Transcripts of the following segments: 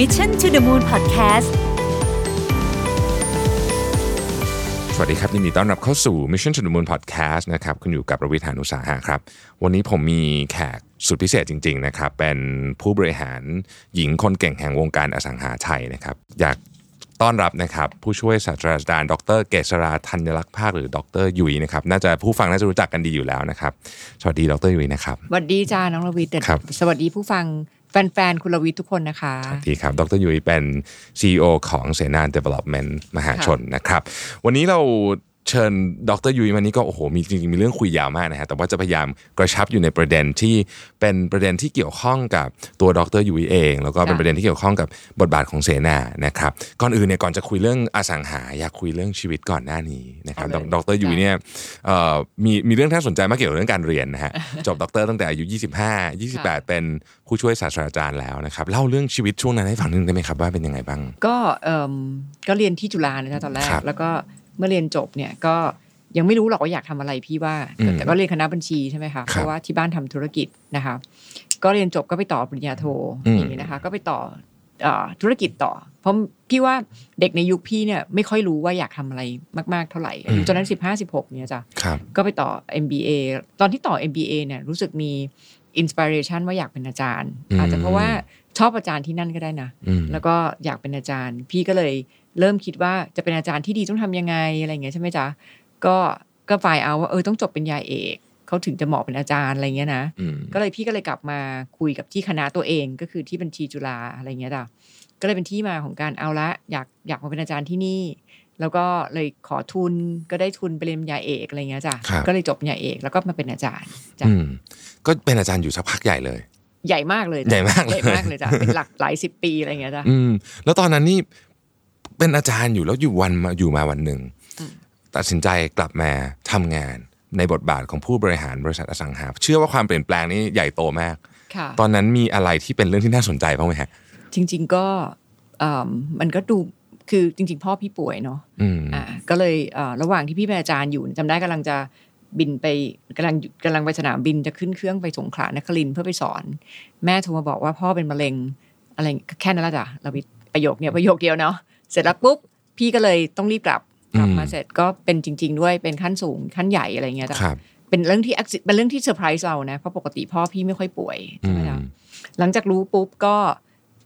Mission to the Moon Podcast สวัสดีครับยินดีต้อนรับเข้าสู่ Mission to the Moon Podcast นะครับคุณอยู่กับประวิทยานุสาหะครับ วันนี้ผมมีแขกสุดพิเศษจริง ๆ นะครับ เป็นผู้บริหารหญิงคนเก่งแห่งวงการอสังหาไทยนะครับ อยากต้อนรับนะครับผู้ช่วยศาสตราจารย์ดรเกษราธัญลักษณ์ภาคหรือดรยุ้ยนะครับน่าจะผู้ฟังน่าจะรู้จักกันดีอยู่แล้วนะครับ สวัสดีดรยุ้ยนะครับสวัสดีจ้าน้องรวิทย์แต่ครับสวัสดีผู้ฟัง แฟนๆ คุณรวิทย์ทุกคนนะคะสวัสดีครับ ดรยุ้ยเป็น CEO ของเสนา Development มหาชนนะครับ วันนี้เรา เชิญดรยุ้ยมานี่ก็โอ้โหมีจริงๆมีเรื่องคุยยาวมากนะฮะแต่ว่าจะพยายามกระชับอยู่ในประเด็นที่เป็นประเด็นที่เกี่ยวข้องกับตัวดรยุ้ยเอง แล้วก็เป็นค่ะประเด็นที่เกี่ยวข้องกับบทบาทของเสนานะครับก่อนอื่นเนี่ยก่อนจะคุยเรื่องอสังหาอยากคุยเรื่องชีวิตก่อนหน้านี้นะครับดดรยุ้ยเนี่ยเอ่อมีมีเรื่องที่น่าสนใจมากเกี่ยวกับเรื่องการเรียนนะฮะจบด็อกเตอร์ตั้งแต่อายุ25 28 เป็นผู้ช่วยศาสตราจารย์แล้วนะครับเล่าเรื่องชีวิตช่วงนั้นให้ฟังนิดนึงได้ไหมครับว่าเป็นยังไงบ้าง ก็เอ่มก็เรียนที่จุฬานะจ๊ะตอนแรครักบแล้วก็ เมื่อเรียนจบเนี่ยก็ยังไม่รู้หรอกว่าอยากทำอะไรพี่ว่าอืมแต่ก็เรียนคณะบัญชีใช่ไหมคะเพราะว่าที่บ้านทำธุรกิจนะคะ ก็เรียนจบก็ไปต่อปริญญาโทอืมอย่างนี้นะคะ ก็ไปต่อเอ่อธุรกิจต่อ เพราะพี่ว่าเด็กในยุคพี่เนี่ยไม่ค่อยรู้ว่าอยากทำอะไรมาก ๆ เท่าไหร่อายุตอนนั้นสิบห้าสิบหกเนี่ยจ้ะครับก็ไปต่อ MBA ตอนที่ต่อ MBA เนี่ยรู้สึกมีอินสปิเรชันว่าอยากเป็นอาจารย์อืมอาจจะเพราะว่าชอบอาจารย์ที่นั่นก็ได้นะอืมแล้วก็อยากเป็นอาจารย์ พี่ก็เลย เริ่มคิดว่าจะเป็นอาจารย์ที่ดีต้องทำยังไงอะไรอย่างเงี้ยใช่ไหมจ๊ะก็ก็ฝ่ายเอาว่าเออต้องจบเป็นยาเอกเขาถึงจะเหมาะเป็นอาจารย์อะไรเงี้ยนะอืมก็เลยพี่ก็เลยกลับมาคุยกับที่คณะตัวเองก็คือที่บัญชีจุฬาอะไรเงี้ยจ้ะก็เลยเป็นที่มาของการเอาละอยากอยากมาเป็นอาจารย์ที่นี่ แล้วก็เลยขอทุนก็ได้ทุนไปเรียนปริญญาเอกอะไรเงี้ยจ้ะครับก็เลยจบปริญญาเอกแล้วก็มาเป็นอาจารย์จ้ะอืมก็เป็นอาจารย์อยู่สักพักใหญ่เลย ใหญ่มากเลยจ้ะใหญ่มากเลยใหญ่มากเลยจ้ะเป็นหลักหลายสิบปีอะไรเงี้ยจ้ะอืมแล้วตอนนั้นนี่ เป็นอาจารย์อยู่แล้วอยู่วันมาอยู่มาวันหนึ่งอืมตัดสินใจกลับมาทำงานในบทบาทของผู้บริหารบริษัทอสังหา เชื่อว่าความเปลี่ยนแปลงนี้ใหญ่โตมากค่ะตอนนั้นมีอะไรที่เป็นเรื่องที่น่าสนใจบ้างไหมฮะ จริง ๆ ก็เอิ่มมันก็ดูคือจริง ๆ พ่อพี่ป่วยเนาะอืมอ่าก็เลยเอ่อระหว่างที่พี่เป็นอาจารย์อยู่จำได้กำลังจะบินไปกำลังกำลังไปสนามบินจะขึ้นเครื่องไปสงขลานครินทร์เพื่อไปสอน แม่โทรมาบอกว่าพ่อเป็นมะเร็งอะไรแค่นั้นละจ้ะเราไปประโยคเนี้ยประโยคเดียวเนาะ เสร็จแล้วปุ๊บพี่ก็เลยต้องรีบกลับกลับมาอืมเสร็จก็เป็นจริง ๆ ด้วยเป็นขั้นสูงขั้นใหญ่อะไรเงี้ยจ้ะครับเป็นเรื่องที่ acci- เป็นเรื่องที่เซอร์ไพรส์เรานะเพราะปกติพ่อพี่ไม่ค่อยป่วยอืใช่ไหมคะหลังจากรู้ปุ๊บก็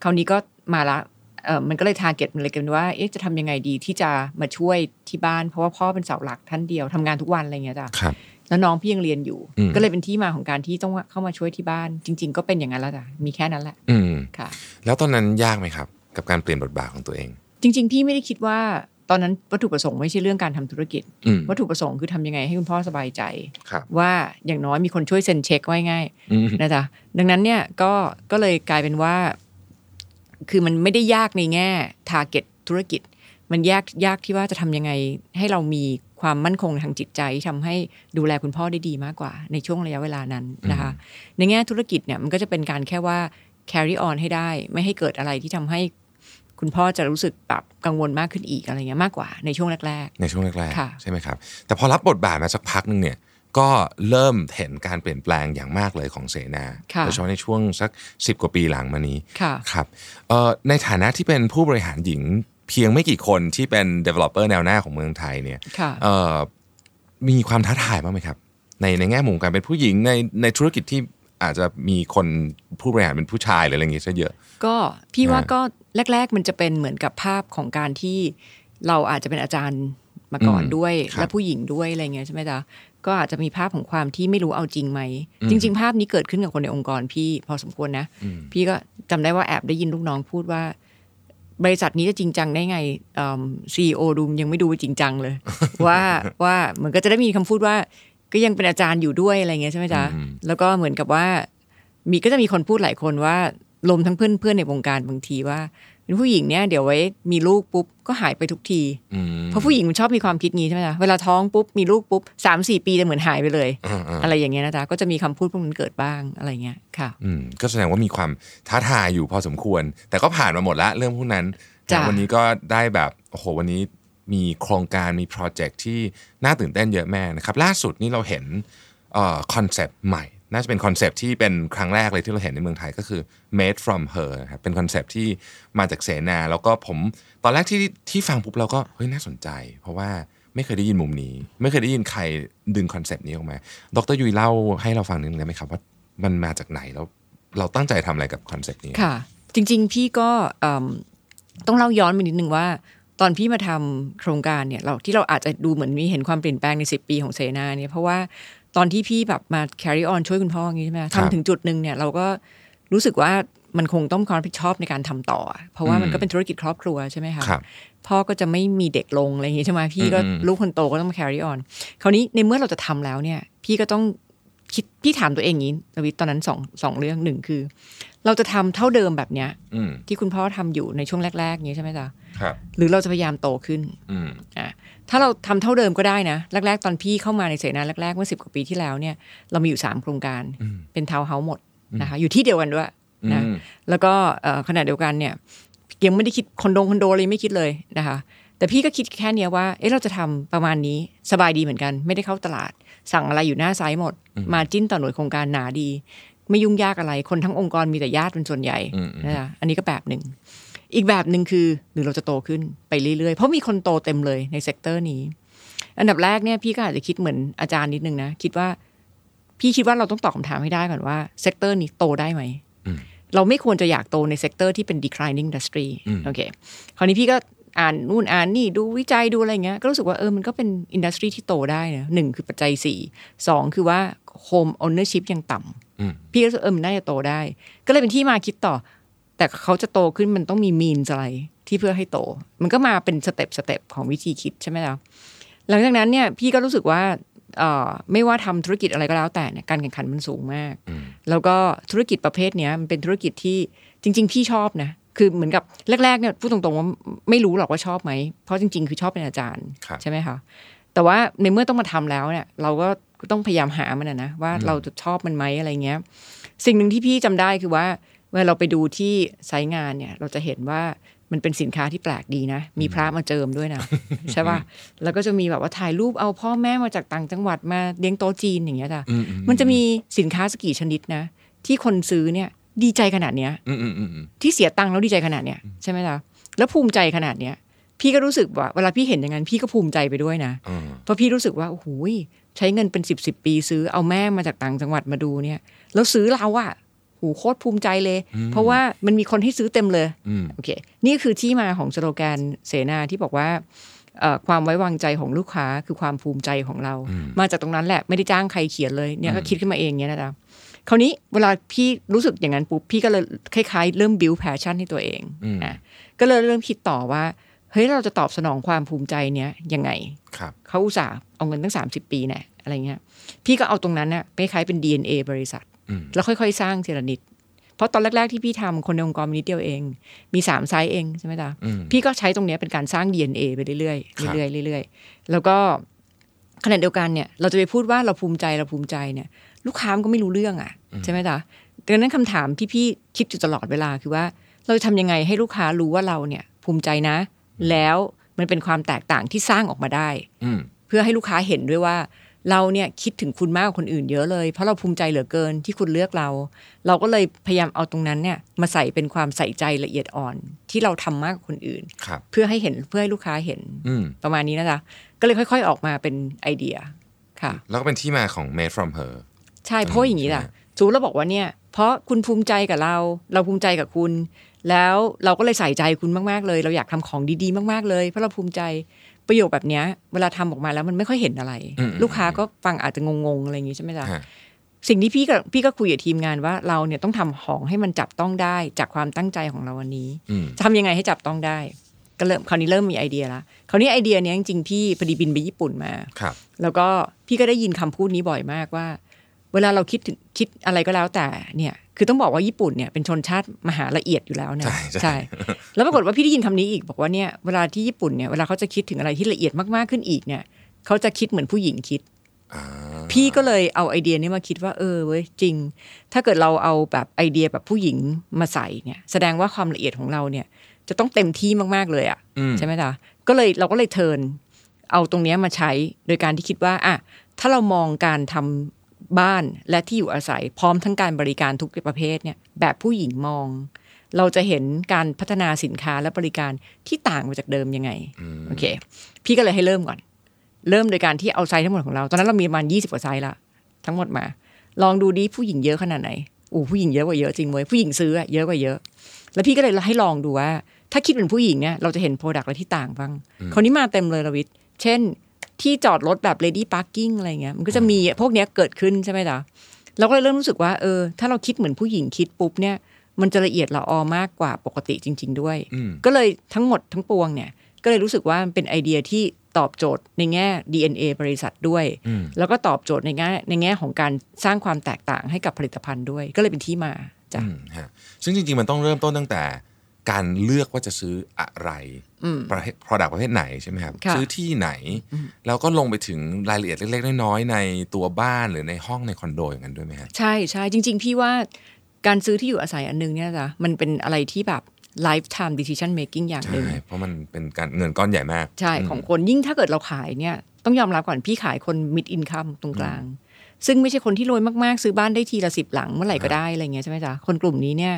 คราวนี้ก็มาละเออมันก็เลย target มันเลยกันว่าเอ๊ะจะทำยังไงดีที่จะมาช่วยที่บ้าน เพราะว่าพ่อเป็นเสาหลักท่านเดียวทำงานทุกวันอะไรเงี้ยจ้ะครับแล้วน้องพี่ยังเรียนอยู่อืมก็เลยเป็นที่มาของการที่ต้องเข้ามาช่วยที่บ้าน จริง ๆ ก็เป็นอย่างนั้นแล้วจ้ะมีแค่นั้นแหละ อืมค่ะ แล้วตอนนั้นยากไหมครับ กับการเปลี่ยนบทบาทของตัวเอง จริง ๆ พี่ไม่ได้คิดว่าตอนนั้นวัตถุประสงค์ไม่ใช่เรื่องการทำธุรกิจอืมวัตถุประสงค์คือทำยังไงให้คุณพ่อสบายใจครับว่าอย่างน้อยมีคนช่วยเซ็นเช็คไว้ง่ายอืมนะจ๊ะดังนั้นเนี่ยก็ก็เลยกลายเป็นว่า คือมันไม่ได้ยากในแง่ทาร์เก็ตธุรกิจ มันยากยากที่ว่าจะทำยังไงให้เรามีความมั่นคงทางจิตใจที่ทำให้ดูแลคุณพ่อได้ดีมากกว่า ในช่วงระยะเวลานั้นนะคะ ในแง่ธุรกิจเนี่ยมันก็จะเป็นการแค่ว่า carry on ให้ได้ ไม่ให้เกิดอะไรที่ทำให้ คุณพ่อจะรู้สึกแบบกังวลมากขึ้นอีกอะไรเงี้ยมากกว่าในช่วงแรกในช่วงแรกค่ะๆใช่ไหมครับแต่พอรับบทบาทมาสักพักหนึ่งเนี่ยก็เริ่มเห็นการเปลี่ยนแปลงอย่างมากเลยของเสนาค่ะโดยเฉพาะในช่วงสักสิบกว่าปีหลังมานี้ๆค่ะครับเอ่อในฐานะที่เป็นผู้บริหารหญิงเพียงไม่กี่คนที่เป็น developer แนวหน้าของเมืองไทยเนี่ยค่ะเอ่อมีความท้าทายบ้างไหมครับ ในในแง่มุมการเป็นผู้หญิงในในธุรกิจที่ อาจจะมีคนผู้บริหารเป็นผู้ชายหรืออะไรอย่างงี้ซะเยอะ ก็พี่ว่าอ่าก็แรก ๆ มันจะเป็นเหมือนกับภาพของการที่เราอาจจะเป็นอาจารย์มาก่อนอืมด้วยครับและผู้หญิงด้วยอะไรเงี้ยใช่ไหมจ๊ะก็อาจจะมีภาพของความที่ไม่รู้เอาจริงไหมอืมจริง ๆ ภาพนี้เกิดขึ้นกับคนในองค์กรพี่พอสมควรนะอืมพี่ก็จำได้ว่าแอบได้ยินลูกน้องพูดว่า บริษัทนี้จะจริงจังได้ไงซีอีโอดูยังไม่ดูจริงจังเลย ว่าว่าเหมือนก็จะได้มีคำพูดว่า ก็ยังเป็นอาจารย์อยู่ด้วยอะไรเงี้ยใช่ไหมจ๊ะอืมแล้วก็เหมือนกับว่า มีก็จะมีคนพูดหลายคนว่าลมทั้งเพื่อนเพื่อนในวงการบางทีว่าเป็นผู้หญิงเนี่ยเดี๋ยวไว้มีลูกปุ๊บก็หายไปทุกทีอืมเพราะผู้หญิงมันชอบมีความคิดงี้ใช่ไหมจ๊ะเวลาท้องปุ๊บมีลูกปุ๊บสามสี่ปีจะเหมือนหายไปเลยอ่าๆอะไรอย่างเงี้ยนะจ๊ะก็จะมีคำพูดพวกนั้นเกิดบ้างอะไรเงี้ยค่ะอืมก็แสดงว่ามีความท้าทายอยู่พอสมควร แต่ก็ผ่านมาหมดละเรื่องพวกนั้นจ้ะวันนี้ก็ได้แบบโอ้โหวันนี้ มีโครงการมีโปรเจกต์ที่น่าตื่นเต้นเยอะแยะนะครับล่าสุดนี่เราเห็นคอนเซปต์ใหม่ น่าจะเป็นคอนเซปต์ที่เป็นครั้งแรกเลยที่เราเห็นในเมืองไทยก็คือ made from her ครับเป็นคอนเซปต์ที่มาจากเสนา แล้วก็ผมตอนแรกที่ที่ฟังปุ๊บเราก็เฮ้ยน่าสนใจ เพราะว่าไม่เคยได้ยินมุมนี้ ไม่เคยได้ยินใครดึงคอนเซปต์นี้ออกมา ดรยุ้ยเล่าให้เราฟังนิดนึงได้ไหมครับว่ามันมาจากไหนแล้วเราตั้งใจทำอะไรกับคอนเซปต์นี้ค่ะ จริง ๆ พี่ก็ต้องเล่าย้อนไปนิดนึงว่า ตอนพี่มาทำโครงการเนี่ยเราที่เราอาจจะดูเหมือนมีเห็นความเปลี่ยนแปลงใน 10 ปีของเสนาเนี่ยเพราะว่าตอนที่พี่แบบมา carry on ช่วยคุณพ่ออย่างนี้ใช่ไหมครับทำถึงจุดหนึ่งเนี่ยเราก็รู้สึกว่ามันคงต้องความรับผิดชอบในการทำต่อ เพราะว่ามันก็เป็นธุรกิจครอบครัวใช่ไหมคะครับพ่อก็จะไม่มีเด็กลงอะไรอย่างงี้ใช่ไหมพี่ก็อืมอืมลูกคนโตก็ต้องมา carry on คราวนี้ในเมื่อเราจะทำแล้วเนี่ย พี่ก็ต้องคิดพี่ถามตัวเองอย่างนี้นวิทย์ตอนนั้นสองสองเรื่องหนึ่งคือ เราจะทำเท่าเดิมแบบเนี้ยอืมที่คุณพ่อทำอยู่ในช่วงแรกๆอย่างนี้ใช่ไหมจ๊ะครับ หรือเราจะพยายามโตขึ้นอืมอะถ้าเราทำเท่าเดิมก็ได้นะ แรก ๆ ตอนพี่เข้ามาในเสนาแรกๆเมื่อสิบกว่าปีที่แล้วเนี่ย เรามีอยู่สามโครงการอืมเป็นทาวน์เฮาส์หมดนะคะ อยู่ที่เดียวกันด้วยนะอืมแล้วก็เอ่อขณะเดียวกันเนี่ยยังไม่ได้คิดคอนโดคอนโดเลยไม่คิดเลยนะคะแต่พี่ก็คิดแค่เนี้ยว่า เอ๊ะเราจะทำประมาณนี้สบายดีเหมือนกัน ไม่ได้เข้าตลาด สั่งอะไรอยู่หน้า site หมด margin ต่อหน่วยโครงการหนาดี ไม่ยุ่งยากอะไร คนทั้งองค์กรมีแต่ญาติเป็นส่วนใหญ่อืมอืมนะคะอันนี้ก็แบบหนึ่ง อีกแบบหนึ่งคือหรือเราจะโตขึ้นไปเรื่อยๆ เพราะมีคนโตเต็มเลยใน sector นี้ อันดับแรกเนี่ยพี่ก็อาจจะคิดเหมือนอาจารย์นิดนึงนะคิดว่า พี่คิดว่าเราต้องตอบคำถามให้ได้ก่อนว่า sector นี้โตได้ไหมอืมเราไม่ควรจะอยากโตใน sector ที่เป็น declining industry อืมโอเค คราวนี้พี่ก็อ่านนู่นอ่านนี่ดูวิจัยดูอะไรเงี้ย ก็รู้สึกว่าเออมันก็เป็น industry ที่โตได้นะหนึ่งคือปัจจัยสี่สองคือว่า home ownership ยังต่ำอืมพี่ก็รู้ สึกเออมันน่าจะโตได้ ก็เลยเป็นที่มาคิดต่อ แต่เขาจะโตขึ้นมันต้องมี mean อะไรที่เพื่อให้โต มันก็มาเป็นสเต็ปสเต็ปของวิธีคิดใช่ไหมล่ะหลังจากนั้นเนี่ยพี่ก็รู้สึกว่าเอ่อไม่ว่าทำธุรกิจอะไรก็แล้วแต่เนี่ยการแข่งขันมันสูงมากอืมแล้วก็ธุรกิจประเภทเนี้ยมันเป็นธุรกิจที่จริง ๆ พี่ชอบนะ คือเหมือนกับแรกๆเนี่ยพูดตรงๆว่าไม่รู้หรอกว่าชอบไหม เพราะจริง ๆ คือชอบเป็นอาจารย์ครับใช่ไหมคะแต่ว่าในเมื่อต้องมาทำแล้วเนี่ยเราก็ ต้องพยายามหามันนะนะว่าเราจะชอบมันไหมอะไรเงี้ย สิ่งหนึ่งที่พี่จำได้คือว่าเวลาเราไปดูที่ไซต์งานเนี่ย เราจะเห็นว่ามันเป็นสินค้าที่แปลกดีนะ มีพระมาเจิมด้วยนะ ใช่ป่ะ แล้วก็จะมีแบบว่าถ่ายรูปเอาพ่อแม่มาจากต่างจังหวัดมาเลี้ยงโต๊ะจีนอย่างเงี้ยจ้ะอืมอืมันจะมีสินค้าสกกี่ชนิดนะ ที่คนซื้อเนี่ยดีใจขนาดเนี้ยอืมอืมอืมอืมที่เสียตังค์แล้วดีใจขนาดเนี้ยใช่ไหมล่ะแล้วภูมิใจขนาดเนี้ยพี่ก็รู้สึกว่าเวลาพี่เห็นอย่างนั้นพี่ก็ภูมิใจไปด้วยนะอืมเพราะพี่รู้สึกว่าโอ้โหย ใช้เงินเป็นสิบสิบปีซื้อเอาแม่มาจากต่างจังหวัดมาดูเนี่ย แล้วซื้อเราอะโหโคตรภูมิใจเลย เพราะว่ามันมีคนให้ซื้อเต็มเลยอืมโอเค นี่คือที่มาของสโลแกนเสนาที่บอกว่าเอ่อความไว้วางใจของลูกค้าคือความภูมิใจของเราอืมมาจากตรงนั้นแหละไม่ได้จ้างใครเขียนเลยเนี่ยก็คิดขึ้นมาเองเนี่ยนะจ๊ะคราวนี้เวลาพี่รู้สึกอย่างนั้นปุ๊บพี่ก็เลยคล้ายๆ เริ่ม build passion ให้ตัวเองอืมอะก็เลยเริ่มคิดต่อว่า เฮ้ยเราจะตอบสนองความภูมิใจเนี้ยยังไงครับเขาอุตส่าห์เอาเงินตั้ง 30 ปีแน่อะไรเงี้ยพี่ก็เอาตรงนั้นน่ะไปคล้ายเป็น DNA บริษัทอืมแล้วค่อยๆ สร้างทีละนิดเพราะตอนแรกๆที่พี่ทำคนในองค์กรมีนิดเดียวเอง มีสามไซส์เองใช่ไหมจ๊ะอืมพี่ก็ใช้ตรงเนี้ยเป็นการสร้าง DNA ไปเรื่อยครับๆเรื่อยๆเรื่อยๆแล้วก็ขณะเดียวกันเนี่ยเราจะไปพูดว่าเราภูมิใจเราภูมิใจเนี่ย ลูกค้ามันก็ไม่รู้เรื่องอะใช่ไหมจ๊ะดังนั้นคำถามที่พี่คิดอยู่ตลอดเวลาคือว่า เราจะทำยังไงให้ลูกค้ารู้ว่าเราเนี่ย ภูมิใจนะ แล้วมันเป็นความแตกต่างที่สร้างออกมาได้อืมเพื่อให้ลูกค้าเห็นด้วยว่า เราเนี่ยคิดถึงคุณมากกว่าคนอื่นเยอะเลย เพราะเราภูมิใจเหลือเกินที่คุณเลือกเรา เราก็เลยพยายามเอาตรงนั้นเนี่ยมาใส่เป็นความใส่ใจละเอียดอ่อน ที่เราทำมากกว่าคนอื่นครับเพื่อให้เห็นเพื่อให้ลูกค้าเห็นอืมประมาณนี้นะจ๊ะก็เลยค่อย ๆ ออกมาเป็นไอเดียค่ะ แล้วก็เป็นที่มาของ made from her ใช่เพราะอย่างนี้แหละจูเราบอกว่าเนี่ย เพราะคุณภูมิใจกับเรา เราภูมิใจกับคุณ แล้วเราก็เลยใส่ใจคุณมากๆเลย เราอยากทำของดีๆ มากๆเลย เพราะเราภูมิใจประโยคแบบเนี้ยเวลาทำออกมาแล้วมันไม่ค่อยเห็นอะไรอืมลูกค้าก็ฟังอาจจะงงๆอะไรอย่างนี้ใช่ไหมจ๊ะฮะสิ่งที่พี่กับพี่ก็คุยกับทีมงานว่าเราเนี่ยต้องทำของให้มันจับต้องได้จากความตั้งใจของเราวันนี้อืมจะทำยังไงให้จับต้องได้ ก็เริ่มคราวนี้เริ่มมีไอเดียละคราวนี้ไอเดียเนี้ยจริงๆพี่พอดีบินไปญี่ปุ่นมาครับ แล้วก็พี่ก็ได้ยินคำพูดนี้บ่อยมากว่า เวลาเราคิดถึงคิดอะไรก็แล้วแต่เนี่ยคือต้องบอกว่าญี่ปุ่นเนี่ยเป็นชนชาติมหาละเอียดอยู่แล้วนะใช่ใช่แล้วปรากฏว่าพี่ได้ยินคำนี้อีกบอกว่าเนี่ยเวลาที่ญี่ปุ่นเนี่ยเวลาเขาจะคิดถึงอะไรที่ละเอียดมากๆขึ้นอีกเนี่ยเขาจะคิดเหมือนผู้หญิงคิดอ่าพี่ก็เลยเอาไอเดียนี้มาคิดว่าเออเว้ยจริง ถ้าเกิดเราเอาแบบไอเดียแบบผู้หญิงมาใส่เนี่ยแสดงว่าความละเอียดของเราเนี่ยจะต้องเต็มที่มากๆเลยอะอืมใช่ไหมจ๊ะก็เลยเราก็เลย turn เอาตรงเนี้ยมาใช้โดยการที่คิดว่าอะถ้าเรามองการทำ บ้านและที่อยู่อาศัยพร้อมทั้งการบริการทุกประเภทเนี่ยแบบผู้หญิงมอง เราจะเห็นการพัฒนาสินค้าและบริการที่ต่างไปจากเดิมยังไงโอเค พี่ก็เลยให้เริ่มก่อน เริ่มโดยการที่เอา site ทั้งหมดของเรา ตอนนั้นเรามีประมาณยี่สิบกว่า site ละทั้งหมดมา ลองดูดิผู้หญิงเยอะขนาดไหนอู้ผู้หญิงเยอะกว่าเยอะจริงเว้ยผู้หญิงซื้ออะเยอะกว่าเยอะ แล้วพี่ก็เลยให้ลองดูว่า ถ้าคิดเป็นผู้หญิงเนี่ยเราจะเห็นโปรดักต์อะไรที่ต่างบ้างคราวนี้มาเต็มเลยระวิทย์เช่น ที่จอดรถแบบ lady parking อะไรเงี้ยมันก็จะมีพวกเนี้ยเกิดขึ้นใช่ไหมจ๊ะเราก็เลยเริ่มรู้สึกว่าเออถ้าเราคิดเหมือนผู้หญิงคิดปุ๊บเนี่ย มันจะละเอียดละออมากกว่าปกติจริง ๆ ด้วย ก็เลยทั้งหมดทั้งปวงเนี่ยก็เลยรู้สึกว่ามันเป็นไอเดียที่ตอบโจทย์ในแง่ DNA บริษัทด้วย แล้วก็ตอบโจทย์ในแง่ในแง่ของการสร้างความแตกต่างให้กับผลิตภัณฑ์ด้วย ก็เลยเป็นที่มาจ้ะอืมฮะซึ่งจริงๆมันต้องเริ่มต้นตั้งแต่ การเลือกว่าจะซื้ออะไรประเภท product ประเภทไหนใช่ไหมครับค่ะซื้อที่ไหน แล้วก็ลงไปถึงรายละเอียดเล็กๆน้อยๆในตัวบ้านหรือในห้องในคอนโดอย่างนั้นด้วยไหมครับใช่ใช่จริง ๆ พี่ว่าการซื้อที่อยู่อาศัยอันหนึงเนี่ยจ้ะมันเป็นอะไรที่แบบ lifetime decision making อย่างหนึ่งใช่เพราะมันเป็นการเงินก้อนใหญ่มาก ใช่ของคนยิ่งถ้าเกิดเราขายเนี่ยต้องยอมรับก่อนพี่ขายคน mid income ตรงกลาง ซึ่งไม่ใช่คนที่รวยมากๆ ซื้อบ้านได้ทีละสิบหลังเมื่อไหร่ก็ได้อะไรเงี้ยใช่ไหมจ๊ะคนกลุ่มนี้เนี่ย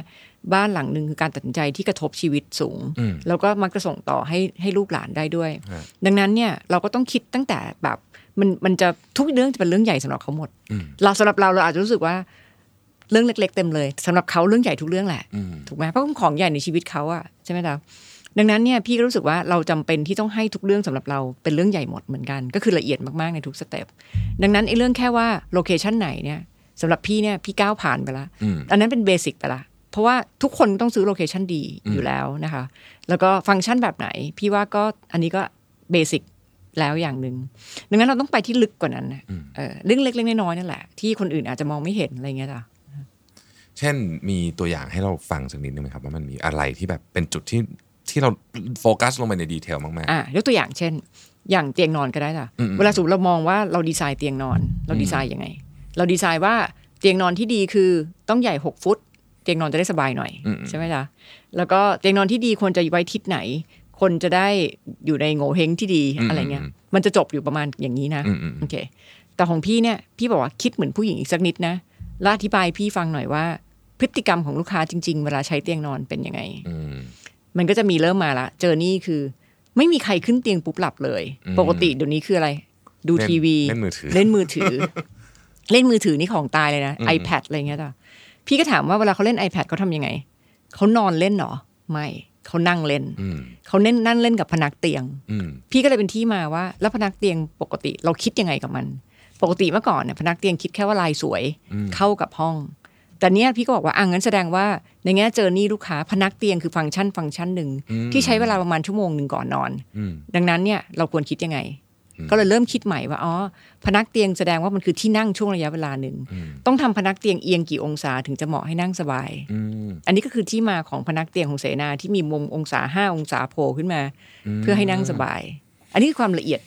บ้านหลังหนึ่งคือการตัดสินใจที่กระทบชีวิตสูงอืมแล้วก็มักจะส่งต่อให้ให้ลูกหลานได้ด้วยฮะดังนั้นเนี่ยเราก็ต้องคิดตั้งแต่แบบมันมันจะทุกเรื่องจะเป็นเรื่องใหญ่สำหรับเขาหมด เราสำหรับเราเราอาจจะรู้สึกว่าเรื่องเล็ก ๆ เต็มเลยสำหรับเขาเรื่องใหญ่ทุกเรื่องแหละอืมถูกไหมเพราะมันของใหญ่ในชีวิตเขาอะใช่ไหมจ๊ะดังนั้นเนี่ยพี่ก็รู้สึกว่าเราจำเป็นที่ต้องให้ทุกเรื่องสำหรับเราเป็นเรื่องใหญ่หมดเหมือนกัน ก็คือละเอียดมากๆในทุกสเต็ปดังนั้นไอ้เรื่องแค่ว่า location ไหนเนี่ยสำหรับพี่เนี่ยพี่ก้าวผ่านไปละอืมอันนั้นเป็น basic ไปละ เพราะว่าทุกคนต้องซื้อ location ดีอยู่แล้วนะคะ แล้วก็ฟังก์ชันแบบไหน พี่ว่าก็อันนี้ก็ basic แล้วอย่างหนึ่งดังนั้นเราต้องไปที่ลึกกว่านั้นนะเออเรื่องเล็กๆน้อยๆนั่นแหละ ที่คนอื่นอาจจะมองไม่เห็นอะไรเงี้ยจ้ะเช่นมีตัวอย่างให้เราฟังสักนิดนึงไหมครับ ว่ามันมีอะไรที่แบบเป็นจุดที่ที่เราโฟกัสลงไปในดีเทลมากอะยกตัวอย่างเช่น อย่างเตียงนอนก็ได้จ้ะอืมเวลาสมมติเรามองว่าเราดีไซน์เตียงนอน เราดีไซน์ยังไง เราดีไซน์ว่าเตียงนอนที่ดีคือต้องใหญ่หกฟุต เตียงนอนจะได้สบายหน่อยอืมใช่ไหมจ๊ะแล้วก็เตียงนอนที่ดีควรจะไว้ทิศไหน คนจะได้อยู่ในโง่เฮงที่ดีอะไรเงี้ย มันจะจบอยู่ประมาณอย่างนี้นะอืมอืมโอเค แต่ของพี่เนี่ย พี่บอกว่าคิดเหมือนผู้หญิงอีกสักนิดนะแล้วอธิบายพี่ฟังหน่อยว่า พฤติกรรมของลูกค้าจริง ๆ เวลาใช้เตียงนอนเป็นยังไงๆอืมมันก็จะมีเริ่มมาละเจอนี่คือ ไม่มีใครขึ้นเตียงปุ๊บหลับเลยอืมปกติเดี๋ยวนี้คืออะไร ดูเล่นทีวี เล่นมือถือ เล่นมือถือ เล่นมือถือนี่ของตายเลยนะอืม iPad อะไรเงี้ยจ้ะ พี่ก็ถามว่าเวลาเขาเล่น iPad เขาทำยังไง เขานอนเล่นเหรอ ไม่เขานั่งเล่นอืมเขาเล่นนั่งเล่นกับพนักเตียงอืมพี่ก็เลยเป็นที่มาว่า แล้วพนักเตียงปกติ เราคิดยังไงกับมัน ปกติเมื่อก่อนเนี่ยพนักเตียงคิดแค่ว่าลายสวยอืมเข้ากับห้อง แต่เนี้ยพี่ก็บอกว่าอะงั้นแสดงว่าในแง่เจอนี่ลูกค้าพนักเตียงคือฟังก์ชันฟังก์ชันหนึ่งที่ใช้เวลาประมาณชั่วโมงหนึ่งก่อนนอนอืมดังนั้นเนี่ยเราควรคิดยังไง ก็เลยเริ่มคิดใหม่ว่าอ๋อพนักเตียงแสดงว่ามันคือที่นั่งช่วงระยะเวลาหนึ่งอืมต้องทำพนักเตียงเอียงกี่องศาถึงจะเหมาะให้นั่งสบายอืมอันนี้ก็คือที่มาของพนักเตียงของเสนาที่มีมุมองศาห้าองศาโผล่ขึ้นมา เพื่อให้นั่งสบาย อันนี้คือความละเอียด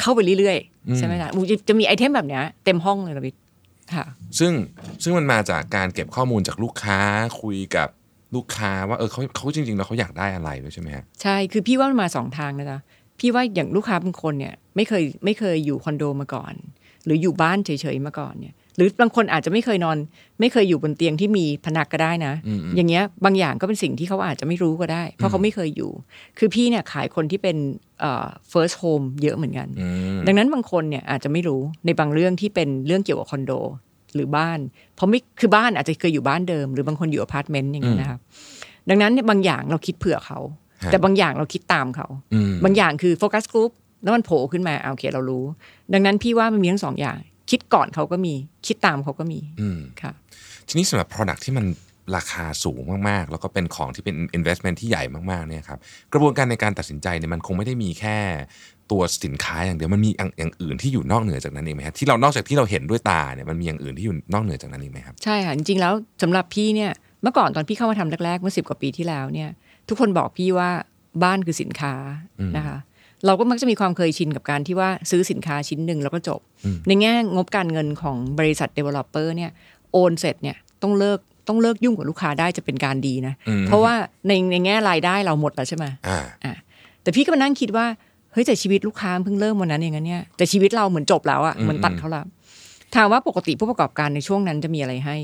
เข้าไปเรื่อยๆใช่ไหมล่ะอุ๊ยจะจะมีไอเทมแบบเนี้ยเต็มห้องเลยระวิทค่ะซึ่งซึ่งมันมาจากการเก็บข้อมูลจากลูกค้าคุยกับลูกค้าว่าเออเขาเขาจริงๆแล้วเขาอยากได้อะไรด้วยใช่ไหมฮะใช่คือพี่ว่ามันมาสองทางนะจ๊ะ พี่ว่าอย่างลูกค้าบางคนเนี่ยไม่เคยไม่เคยอยู่คอนโดมาก่อน หรืออยู่บ้านเฉยๆมาก่อนเนี่ย หรือบางคนอาจจะไม่เคยนอน ไม่เคยอยู่บนเตียงที่มีพนักก็ได้นะ อย่างเงี้ยบางอย่างก็เป็นสิ่งที่เขาอาจจะไม่รู้ก็ได้ เพราะเขาไม่เคยอยู่ คือพี่เนี่ยขายคนที่เป็นเอ่อ first home เยอะเหมือนกันอืมดังนั้นบางคนเนี่ยอาจจะไม่รู้ในบางเรื่องที่เป็นเรื่องเกี่ยวกับคอนโดหรือบ้าน เพราะไม่คือบ้านอาจจะเคยอยู่บ้านเดิม หรือบางคนอยู่อพาร์ตเมนต์อย่างเงี้ยนะครับดังนั้นเนี่ยบางอย่างเราคิดเผื่อเขาฮะ แต่บางอย่างเราคิดตามเขาอืมบางอย่างคือโฟกัสกลุ่มแล้วมันโผล่ขึ้นมาอ่าโอเคเรารู้ ดังนั้นพี่ว่ามันมีทั้งสองอย่าง คิดก่อนเขาก็มี คิดตามเขาก็มีอืมค่ะ ทีนี้สำหรับ Product ที่มันราคาสูงมากๆ แล้วก็เป็นของที่เป็น investment ที่ใหญ่มากๆเนี่ยครับกระบวนการในการตัดสินใจเนี่ยมันคงไม่ได้มีแค่ตัวสินค้าอย่างเดียวมันมีอย่างอย่างอื่นที่อยู่นอกเหนือจากนั้นเองไหมครับที่เรานอกจากที่เราเห็นด้วยตาเนี่ยมันมีอย่างอื่นที่อยู่นอกเหนือจากนั้นอีกไหมครับใช่ค่ะจริงๆแล้วสำหรับพี่เนี่ยเมื่อก่อนตอนพี่เข้ามาทำแรกๆเมื่อสิบกว่าปีที่แล้วเนี่ย ทุกคนบอกพี่ว่าบ้านคือสินค้านะคะ เราก็มักจะมีความเคยชินกับการที่ว่าซื้อสินค้าชิ้นหนึ่งแล้วก็จบ ในแง่งบการเงินของบริษัท developer เนี่ยโอนเสร็จเนี่ยต้องเลิกต้องเลิกยุ่งกับลูกค้าได้จะเป็นการดีนะอืมเพราะว่าในในแง่รายได้เราหมดแล้วใช่ไหมอ่าอะแต่พี่ก็มานั่งคิดว่าเฮ้ยแต่ชีวิตลูกค้าเพิ่งเริ่มวันนั้นเองนะเนี่ยแต่ชีวิตเราเหมือนจบแล้วอะ่ะเหมือนตัดเขาแล้วถามว่าปกติผู้ประกอบการในช่วงนั้นจะมีอะไรให้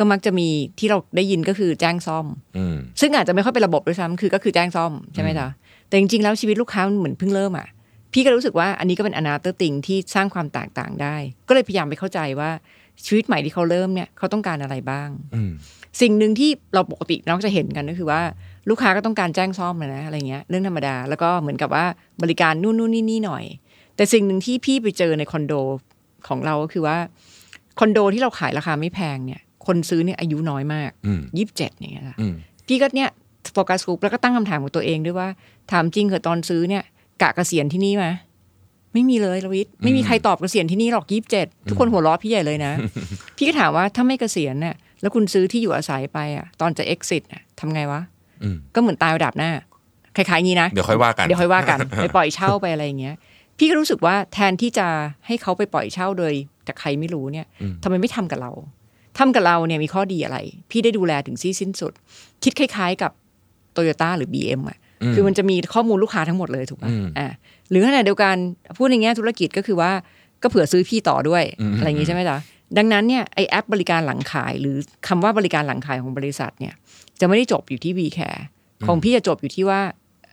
ก็มักจะมีที่เราได้ยินก็คือแจ้งซ่อมอืมซึ่งอาจจะไม่ค่อยเป็นระบบด้วยซ้ำคือก็คือแจ้งซ่อมใช่ไหมจ๊ะแต่จริงๆแล้วชีวิตลูกค้ามันเหมือนเพิ่งเริ่มอะพี่ก็รู้สึกว่าอันนี้ก็เป็นอนาเตอร์ติงที่สร้างความแตกต่างได้ ก็เลยพยายามไปเข้าใจว่าชีวิตใหม่ที่เขาเริ่มเนี่ยเขาต้องการอะไรบ้างอืมสิ่งหนึ่งที่เราปกติน้องจะเห็นกันก็คือว่าลูกค้าก็ต้องการแจ้งซ่อมนะนะอะไรเงี้ยเรื่องธรรมดา แล้วก็เหมือนกับว่าบริการนู่นนู่นนี่นี่หน่อย แต่สิ่งหนึ่งที่พี่ไปเจอในคอนโดของเราก็คือว่าคอนโดที่เราขายราคาไม่แพงเนี่ย คนซื้อเนี่ยอายุน้อยมากอืมยี่สิบเจ็ดอย่างเงี้ยค่ะอืมพี่ก็เนี่ยโฟกัสกลุ่มแล้วก็ตั้งคำถามกับตัวเองด้วยว่า ถามจริงเหรอตอนซื้อเนี่ยกะเกษียณที่นี่ไหมไม่มีเลยลวิทไม่มีใครตอบเกษียณที่นี่หรอกยี่สิบเจ็ดทุกคนหัวเราะพี่ใหญ่เลยนะ พี่ก็ถามว่าถ้าไม่เกษียณเนี่ยแล้วคุณซื้อที่อยู่อาศัยไปอะ ตอนจะ exit อะทำไงวะอืมก็เหมือนตายระดับหน้าคล้ายๆงี้นะเดี๋ยวค่อยว่ากันเดี๋ยวค่อยว่ากันไปปล่อยเช่าไปอะไรอย่างเงี้ย พี่ก็รู้สึกว่าแทนที่จะให้เขาไปปล่อยเช่าโดยจากใครไม่รู้เนี่ยทำไมไม่ทำกับเรา ทำกับเราเนี่ยมีข้อดีอะไร พี่ได้ดูแลถึงซี่สิ้นสุด คิดคล้าย ๆ กับโตโยต้าหรือ BM อะคือมันจะมีข้อมูลลูกค้าทั้งหมดเลยถูกไหมอืมอ่าหรือขณะเดียวกันพูดในแง่ธุรกิจก็คือว่าก็เผื่อซื้อพี่ต่อด้วยอืมอะไรอย่างงี้ใช่ไหมจ๊ะดังนั้นเนี่ยไอแอปบริการหลังขาย หรือคำว่าบริการหลังขายของบริษัทเนี่ยจะไม่ได้จบอยู่ที่ VCare ของพี่จะจบอยู่ที่ว่า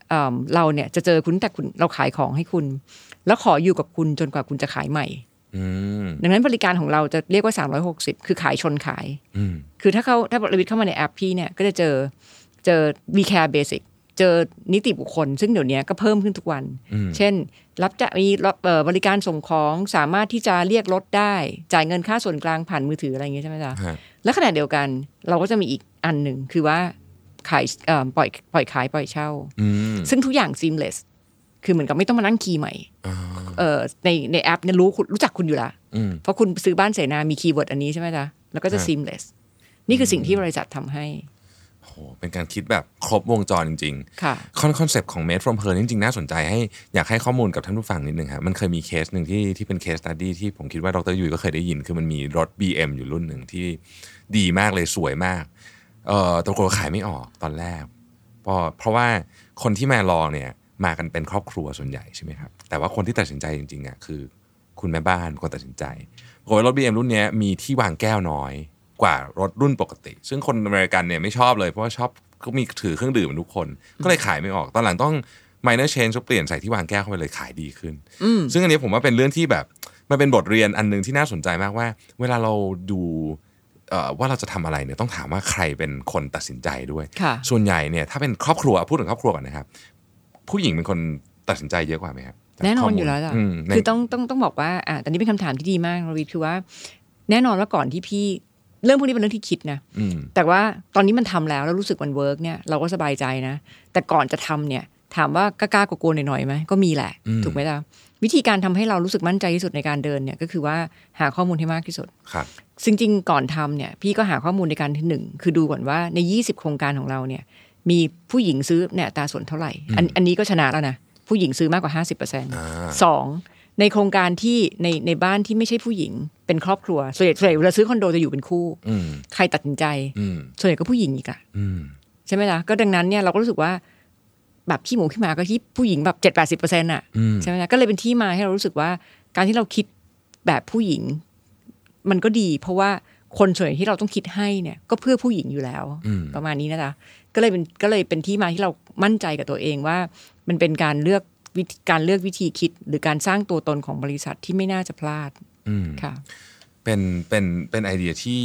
เอิ่มเราเนี่ยจะเจอคุณแต่คุณเราขายของให้คุณ แล้วขออยู่กับคุณจนกว่าคุณจะขายใหม่อืม ดังนั้นบริการของเราจะเรียกว่า 360 คือขายชนขายอืมคือถ้าเขาถ้าบริวิทเข้ามาในแอปพี่เนี่ยก็จะเจอเจอ VCare Basic เจอนิติบุคคล ซึ่งเดี๋ยวนี้ก็เพิ่มขึ้นทุกวันอืมเช่น รับจะมีรับเอ่อบริการส่งของสามารถที่จะเรียกรถได้ จ่ายเงินค่าส่วนกลางผ่านมือถืออะไรอย่างเงี้ยใช่ไหมจ๊ะฮะและขณะเดียวกันเราก็จะมีอีกอันหนึ่งคือว่าขายเอ่อปล่อยปล่อยขายปล่อยเช่าอืมซึ่งทุกอย่าง seamless คือเหมือนกับไม่ต้องมานั่งคีย์ใหม่อ่าเอ่อในในแอปเนี่ยรู้คุณรู้จักคุณอยู่ละอืมเพราะคุณซื้อบ้านเสนามี keyword อันนี้ใช่ไหมจ๊ะแล้วก็จะฮะ seamless นี่คือสิ่งที่บริษัททำให้โหเป็นการคิดแบบครบวงจรจริงๆค่ะคอน concept ของ Made from Her จริงๆ น่าสนใจให้อยากให้ข้อมูลกับท่านผู้ฟังนิดนึงครับมันเคยมีเคสหนึ่งที่ที่เป็น case study ที่ผมคิดว่าดรยุยก็เคยได้ยิน คือมันมีรถ BM อยู่รุ่นหนึ่งที่ดีมากเลยสวยมากเอ่อแตัวกฏขายไม่ออกตอนแรกเพราะเพราะว่าคนที่มาลองเนี่ย มากันเป็นครอบครัวส่วนใหญ่ใช่ไหมครับแต่ว่าคนที่ตัดสินใจจริงๆอะคือ คุณแม่บ้านเป็นคนตัดสินใจปรากฏว่ารถ BM รุ่นเนี้ยมีที่วางแก้วน้อยกว่ารถรุ่นปกติ ซึ่งคนอเมริกันเนี่ยไม่ชอบเลยเพราะว่าชอบก็มีถือเครื่องดื่มทุกคน ก็เลยขายไม่ออก ตอนหลังต้อง minor change ก็เปลี่ยนใส่ที่วางแก้วเข้าไปเลยขายดีขึ้นอืมซึ่งอันนี้ผมว่าเป็นเรื่องที่แบบมันเป็นบทเรียนอันหนึ่งที่น่าสนใจมากว่า เวลาเราดูเอ่อว่าเราจะทำอะไรเนี่ยต้องถามว่าใครเป็นคนตัดสินใจด้วยค่ะส่วนใหญ่เนี่ยถ้าเป็นครอบครัวพูดถึงครอบครัวก่อนนะครับ ผู้หญิงเป็นคนตัดสินใจเยอะกว่าไหมครับแน่นอนข้มูอยู่แล้วจ้ะมในคือต้องต้องต้องบอกว่าอ่าตอนนี้เป็นคำถามที่ดีมารวิทย์คือว่า แน่นอนว่าก่อนที่พี่เรื่องพวกนี้เป็นเรื่องที่คิดนะอืมแต่ว่าตอนนี้มันทำแล้วแล้วรู้สึกมัน work เนี่ยเราก็สบายใจนะ แต่ก่อนจะทำเนี่ย ถามว่ากล้าๆกลัวๆหน่อยๆไหมก็มีแหละอืมถูกไหมล่ะวิธีการทำให้เรารู้สึกมั่นใจที่สุดในการเดินเนี่ยก็คือว่าหาข้อมูลให้มากที่สุดครับจริงๆก่อนทำเนี่ย พี่ก็หาข้อมูลในการที่หนึ่งคือดูก่อนว่าใน 20 โครงการของเราเนี่ย มีผู้หญิงซื้อเนี่ยอัตราส่วนเท่าไหร่ อันอันนี้ก็ชนะแล้วนะ ผู้หญิงซื้อมากกว่า 50%อ่าสองในโครงการที่ในในบ้านที่ไม่ใช่ผู้หญิงเป็นครอบครัวส่วนใหญ่ส่วนใหญ่เวลาซื้อคอนโดจะอยู่เป็นคู่อืมใครตัดสินใจอืมส่วนใหญ่ก็ผู้หญิงอีกอะอืมใช่ไหมล่ะก็ดังนั้นเนี่ยเราก็รู้สึกว่าแบบขี้หมูขี้หมาก็ที่ผู้หญิงแบบเจ็ดแปดสิบเปอร์เซ็นต์อะอืมใช่ไหมล่ะก็เลยเป็นที่มาให้เรารู้สึกว่า การที่เราคิดแบบผู้หญิง มันก็ดี เพราะว่าคนส่วนใหญ่ที่เราต้องคิดให้เนี่ย ก็เพื่อผู้หญิงอยู่แล้วอืมประมาณนี้นะจ๊ะ ก็เลยเป็นก็เลยเป็นที่มาที่เรามั่นใจกับตัวเองว่า มันเป็นการเลือกวิธีการเลือกวิธีคิด หรือการสร้างตัวตนของบริษัทที่ไม่น่าจะพลาดอืมค่ะ เป็นเป็นเป็นไอเดียที่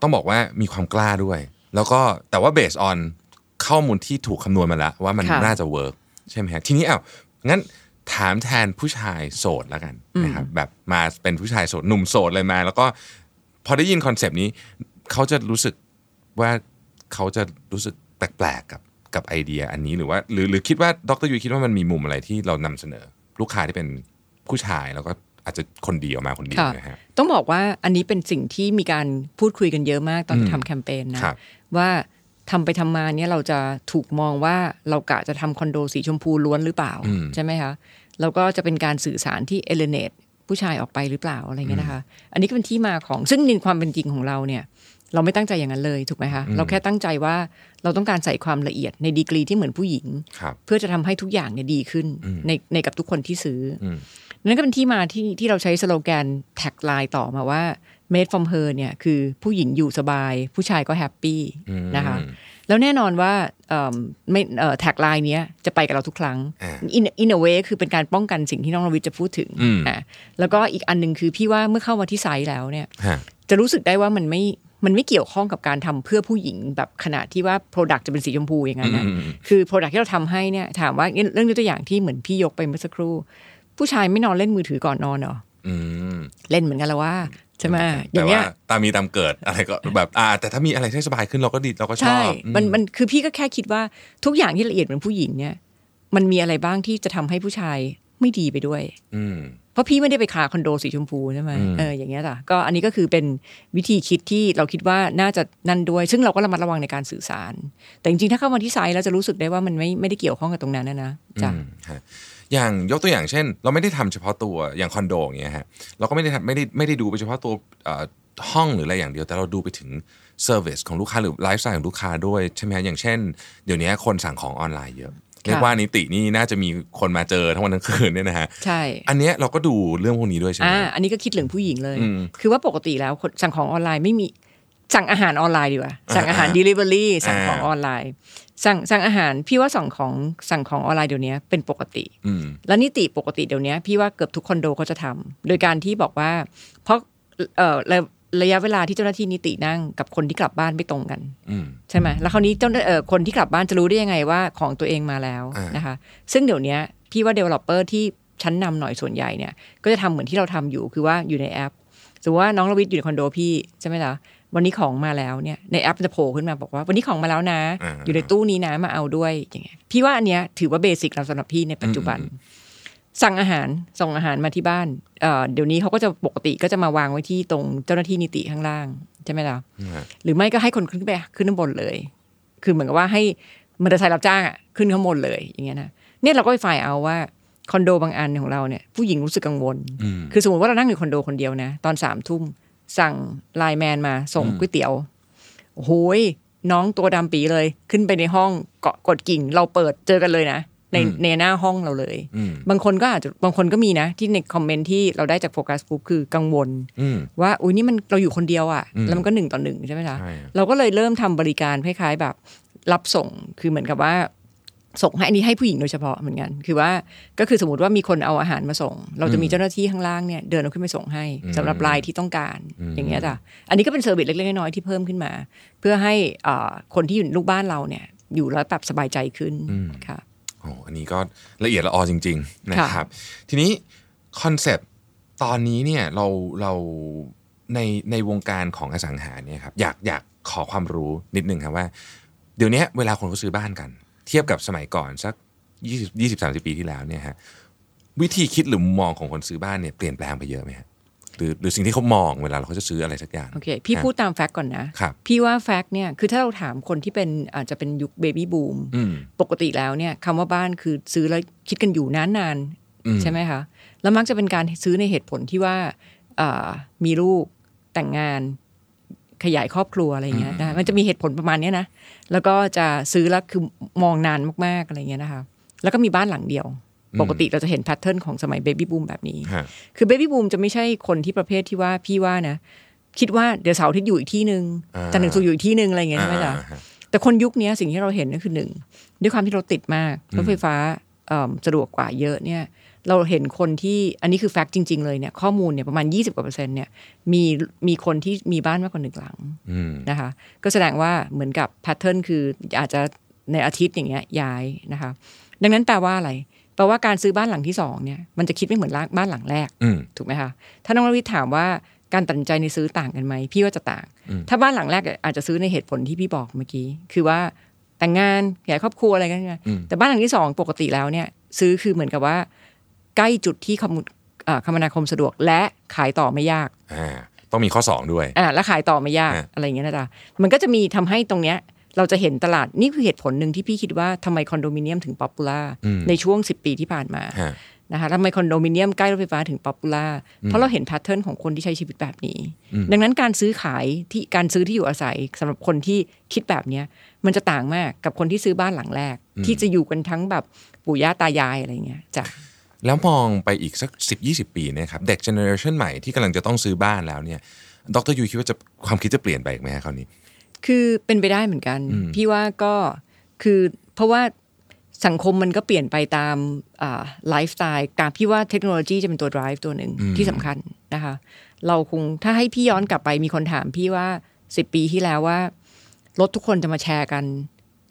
ต้องบอกว่ามีความกล้าด้วย แล้วก็แต่ว่า based on ข้อมูลที่ถูกคำนวณมาแล้ว ว่ามันค่ะน่าจะ work ใช่ไหมฮะทีนี้อ้าวงั้นถามแทนผู้ชายโสดแล้วกันนะครับแบบมาเป็นผู้ชายโสดหนุ่มโสดเลยมา แล้วก็พอได้ยิน concept นี้ เขาจะรู้สึกว่า เขาจะรู้สึกแปลกๆกับกับไอเดียอันนี้หรือว่า หรือหรือคิดว่าดรยุ้ยคิดว่ามันมีมุมอะไรที่เรานำเสนอ ลูกค้าที่เป็นผู้ชายแล้วก็อาจจะคนเดียวมาคนเดียวค่ะนะฮะต้องบอกว่าอันนี้เป็นสิ่งที่มีการพูดคุยกันเยอะมากตอนอืมที่ทำแคมเปญนะครับว่าทำไปทำมาเนี่ยเราจะถูกมองว่าเรากะจะทำคอนโดสีชมพูล้วนหรือเปล่าอืมใช่ไหมคะแล้วก็จะเป็นการสื่อสารที่เอเลเนตผู้ชายออกไปหรือเปล่าอะไรเงี้ยนะคะ อันนี้ก็เป็นที่มาของซึ่งในความเป็นจริงของเราเนี่ย เราไม่ตั้งใจอย่างนั้นเลยถูกไหมคะเราแค่ตั้งใจว่าเราต้องการใส่ความละเอียดในดีกรีที่เหมือนผู้หญิงครับเพื่อจะทำให้ทุกอย่างเนี่ยดีขึ้นอืมในในกับทุกคนที่ซื้อออืมนั่นก็เป็นที่มาที่ที่เราใช้สโลแกน tagline ต่อมาว่า made from her เนี่ยคือผู้หญิงอยู่สบาย ผู้ชายก็ happy อืมนะคะแล้วแน่นอนว่าเอิ่มไม่ tagline เนี้ยจะไปกับเราทุกครั้งอ่า in in a way คือเป็นการป้องกันสิ่งที่น้องรวิทย์จะพูดถึงอืมอะแล้วก็อีกอันหนึ่งคือพี่ว่าเมื่อเข้ามาที่ site แล้วเนี่ยฮะจะรู้สึกได้ว่ามันไม่ มันไม่เกี่ยวข้องกับการทำเพื่อผู้หญิงแบบขนาดที่ว่า Product จะเป็นสีชมพูอย่างนั้นนะอืมอืมอืมคือ Product ที่เราทำให้เนี่ยถามว่าเรื่องยกตัวอย่างที่เหมือนพี่ยกไปเมื่อสักครู่ ผู้ชายไม่นอนเล่นมือถือก่อนนอนเหรออืมเล่นเหมือนกันแล้วว่าใช่ไหมอแต่ย่างเงี้ว่ายตามมีตามเกิดอะไรก็แบบอ่า แต่ถ้ามีอะไรที่สบายขึ้นเราก็ดีเราก็ชอใช่บมันมันคือพี่ก็แค่คิดว่าทุกอย่างที่ละเอียดเหมือนผู้หญิงเนี่ย มันมีอะไรบ้างที่จะทำให้ผู้ชายไม่ดีไปด้วย อืมเพ ราะพี่ไม่ได้ไปคาคอนโดสีชมพูใช่ไหมอืมเอออย่างเงี้ยจ้ะก็อันนี้ก็คือเป็นวิธีคิดที่เราคิดว่าน่าจะนั่นด้วย ซึ่งเราก็ระมัดระวังในการสื่อสาร แต่จริงๆถ้าเข้ามาที่ site แล้วจะรู้สึกได้ว่ามันไม่ไม่ได้เกี่ยวข้องกับตรงนั้นนะนะจ้ะอืมฮะอย่างยกตัวอย่างเช่น เราไม่ได้ทำเฉพาะตัวอย่างคอนโดอย่างเงี้ยฮะเราก็ไม่ได้ทำไม่ได้ไม่ได้ดูไปเฉพาะตัวเอ่อห้องหรืออะไรอย่างเดียว แต่เราดูไปถึง service ของลูกค้าหรือไลฟ์สไตล์ของลูกค้าด้วยใช่ไหมฮะอย่างเช่น เดี๋ยวนี้คนสั่งของออนไลน์เยอะ เรียกว่านิตินี่น่าจะมีคนมาเจอทั้งวันทั้งคืนเนี่ยนะฮะใช่ อันเนี้ยเราก็ดูเรื่องพวกนี้ด้วยใช่ไหมอ่าอันนี้ก็คิดเรื่องผู้หญิงเลยอืมคือว่าปกติแล้วคนสั่งของออนไลน์ไม่มีสั่งอาหารออนไลน์ดีกว่าสั่งอาหาร delivery สั่งของออนไลน์ สั่งสั่งอาหารพี่ว่าสั่งของสั่งของออนไลน์เดี๋ยวนี้เป็นปกติอืมแล้วนิติปกติเดี๋ยวนี้พี่ว่าเกือบทุกคอนโดก็จะทำโดยการที่บอกว่า เพราะเอ่อ ระระยะเวลาที่เจ้าหน้าที่นิตินั่งกับคนที่กลับบ้านไม่ตรงกันอืมใช่ไหมแล้วคราวนี้เจ้าเอ่อคนที่กลับบ้านจะรู้ได้ยังไงว่าของตัวเองมาแล้วอ่านนะคะ ซึ่งเดี๋ยวนี้พี่ว่า developer ที่ชั้นนำหน่อยส่วนใหญ่เนี่ย ก็จะทำเหมือนที่เราทำอยู่คือว่าอยู่ในแอปสมมติว่าน้องระวิทย์อยู่ในคอนโดพี่ใช่ไหมล่ะวันนี้ของมาแล้วเนี่ยในแอปมันจะโผล่ขึ้นมาบอกว่า วันนี้ของมาแล้วนะอ่าอยู่ในตู้นี้นะมาเอาด้วยอย่างเงี้ยพี่ว่าอันเนี้ยถือว่าเบสิกเราสำหรับพี่ในปัจจุบัน สั่งอาหารส่งอาหารมาที่บ้านเอ่อเดี๋ยวนี้เขาก็จะปกติก็จะมาวางไว้ที่ตรงเจ้าหน้าที่นิติข้างล่างใช่ไหมล่ะฮะหรือไม่ก็ให้คนขึ้นไปขึ้นข้างบนเลย คือเหมือนกับว่าให้มอเตอร์ไซค์รับจ้างอะขึ้นข้างบนเลยอย่างเงี้ยนะเนี่ยเราก็ไปฝ่ายเอาว่าคอนโดบางอันของเราเนี่ยผู้หญิงรู้สึกกังวลอืมคือสมมติว่าเรานั่งอยู่คอนโดคนเดียวนะตอนสามทุ่มสั่งไลน์แมนมาส่งอืมก๋วยเตี๋ยวโอ้โหน้องตัวดำปี๋เลย ขึ้นไปในห้องก็กดกริ่ง เราเปิดเจอกันเลยนะ ในในหน้าห้องเราเลยอืมบางคนก็อาจจะบางคนก็มีนะ ที่ใน comment ที่เราได้จาก focus group คือกังวลอืมว่าอุ้ยนี่มันเราอยู่คนเดียวอะ่ะอืมแล้วมันก็หนึ่งต่อหนึ่งใช่ไหมคะใช่ครับเราก็เลยเริ่มทำบริการคล้ายๆแบบ รับส่งคือเหมือนกับว่าส่งให้อันนี้ให้ผู้หญิงโดยเฉพาะเหมือนกัน คือว่าก็คือสมมติว่ามีคนเอาอาหารมาส่ง เราจะมีเจ้าหน้าที่ข้างล่างเนี่ยเดินเอาขึ้นไปส่งให้สำหรับรายที่ต้องการอย่างเงี้ยจ้ะอันนี้ก็เป็น service เล็กๆน้อยๆที่เพิ่มขึ้นมา เพื่อให้อ่าคนที่อยู่ลูกบ้านเราเนี่ยอยู่แล้วแบบสบายใจขึ้นค่ะโอ้อันนี้ก็ละเอียดละออจริง ๆนะค่ะครับ ทีนี้ concept ตอนนี้เนี่ยเราเราในในวงการของอสังหาเนี่ยครับอยากอยากขอความรู้นิดนึงครับว่า เดี๋ยวนี้เวลาคนเขาซื้อบ้านกัน เทียบกับสมัยก่อนสัก20 20 30ปีที่แล้วเนี่ยฮะวิธีคิดหรือมุมมองของคนซื้อบ้านเนี่ยเปลี่ยนแปลงไปเยอะไหมฮะ หรือหรือสิ่งที่เขามองเวลาเขาจะซื้ออะไรสักอย่างโอเคพี่ฮะพูดตามแฟกต์ก่อนนะครับพี่ว่าแฟกต์เนี่ยคือถ้าเราถามคนที่เป็นอาจจะเป็นยุคเบบี้บูมอืมปกติแล้วเนี่ยคำว่าบ้านคือซื้อแล้วคิดกันอยู่นานอืมๆใช่ไหมคะ แล้วมักจะเป็นการซื้อในเหตุผลที่ว่าอ่ามีลูกแต่งงานขยายครอบครัวอะไรอย่างเงี้ยนะมันจะมีเหตุผลประมาณเนี้ยนะแล้วก็จะซื้อแล้วคือมองนานมากๆอะไรอย่างเงี้ยนะคะ แล้วก็มีบ้านหลังเดียว ปกติเราจะเห็นแพทเทิร์นของสมัยเบบี้บูมแบบนี้ฮะคือเบบี้บูมจะไม่ใช่คนที่ประเภทที่ว่าพี่ว่านะ คิดว่าเดี๋ยวเสาร์อาทิตย์อยู่อีกที่หนึ่งอ่าจันทร์ถึงศุกร์อยู่อีกที่หนึ่งอะไรอย่างเงี้ยใช่ไหมล่ะอ่าฮะแต่คนยุคนี้สิ่งที่เราเห็นก็คือหนึ่งด้วยความที่เราติดมากรถไฟฟ้าเอิ่มสะดวกกว่าเยอะเนี่ยเราเห็นคนที่อันนี้คือ fact จริง ๆ เลยเนี่ยข้อมูลเนี่ยประมาณ 20กว่าเปอร์เซ็นต์เนี่ยมีมีคนที่มีบ้านมากกว่าหนึ่งหลังอืมนะคะก็แสดงว่าเหมือนกับ pattern คืออาจจะในอาทิตย์อย่างเงี้ยย้ายนะคะดังนั้นแปลว่าอะไร แปลว่าการซื้อบ้านหลังที่สองเนี่ยมันจะคิดไม่เหมือนบ้านหลังแรกอืมถูกไหมคะถ้าน้องรวิทย์ถามว่าการตัดสินใจในซื้อต่างกันไหมพี่ว่าจะต่าง ถ้าบ้านหลังแรกอาจจะซื้อในเหตุผลที่พี่บอกเมื่อกี้ คือว่าแต่งงานขยายครอบครัวอะไรกันเนี่ยแต่บ้านหลังที่สองปกติแล้วเนี่ย ซื้อคือเหมือนกับว่า ใกล้จุดที่คมเอ่อคมนาคมสะดวกและขายต่อไม่ยากอ่าต้องมีข้อสองด้วยอ่าและขายต่อไม่ยากฮะอะไรอย่างเงี้ยนะจ๊ะมันก็จะมีทำให้ตรงเนี้ย เราจะเห็นตลาดนี่คือเหตุผลหนึ่งที่พี่คิดว่าทำไมคอนโดมิเนียมถึง popular ในช่วง 10 ปีที่ผ่านมาฮะนะคะทำไมคอนโดมิเนียมใกล้รถไฟฟ้าถึง popularเพราะเราเห็น pattern ของคนที่ใช้ชีวิตแบบนี้ ดังนั้นการซื้อขายที่การซื้อที่อยู่อาศัยสำหรับคนที่คิดแบบเนี้ยมันจะต่างมากกับคนที่ซื้อบ้านหลังแรก ที่จะอยู่กันทั้งแบบปู่ย่าตายายอะไรเงี้ยจ้ะแล้วมองไปอีกสัก 10 20 ปีนะครับเด็ก generation ใหม่ที่กำลังจะต้องซื้อบ้านแล้วเนี่ยดรยุ้ยคิดว่าจะความคิดจะเปลี่ยนไปอีกไหมฮะคราวนี้ คือเป็นไปได้เหมือนกันอืมพี่ว่าก็คือเพราะว่าสังคมมันก็เปลี่ยนไปตามไลฟ์สไตล์การพี่ว่าเทคโนโลยีจะเป็นตัว drive ตัวหนึ่งที่สำคัญนะคะ เราคงถ้าให้พี่ย้อนกลับไปมีคนถามพี่ว่าสิบปีที่แล้วว่ารถทุกคนจะมาแชร์กัน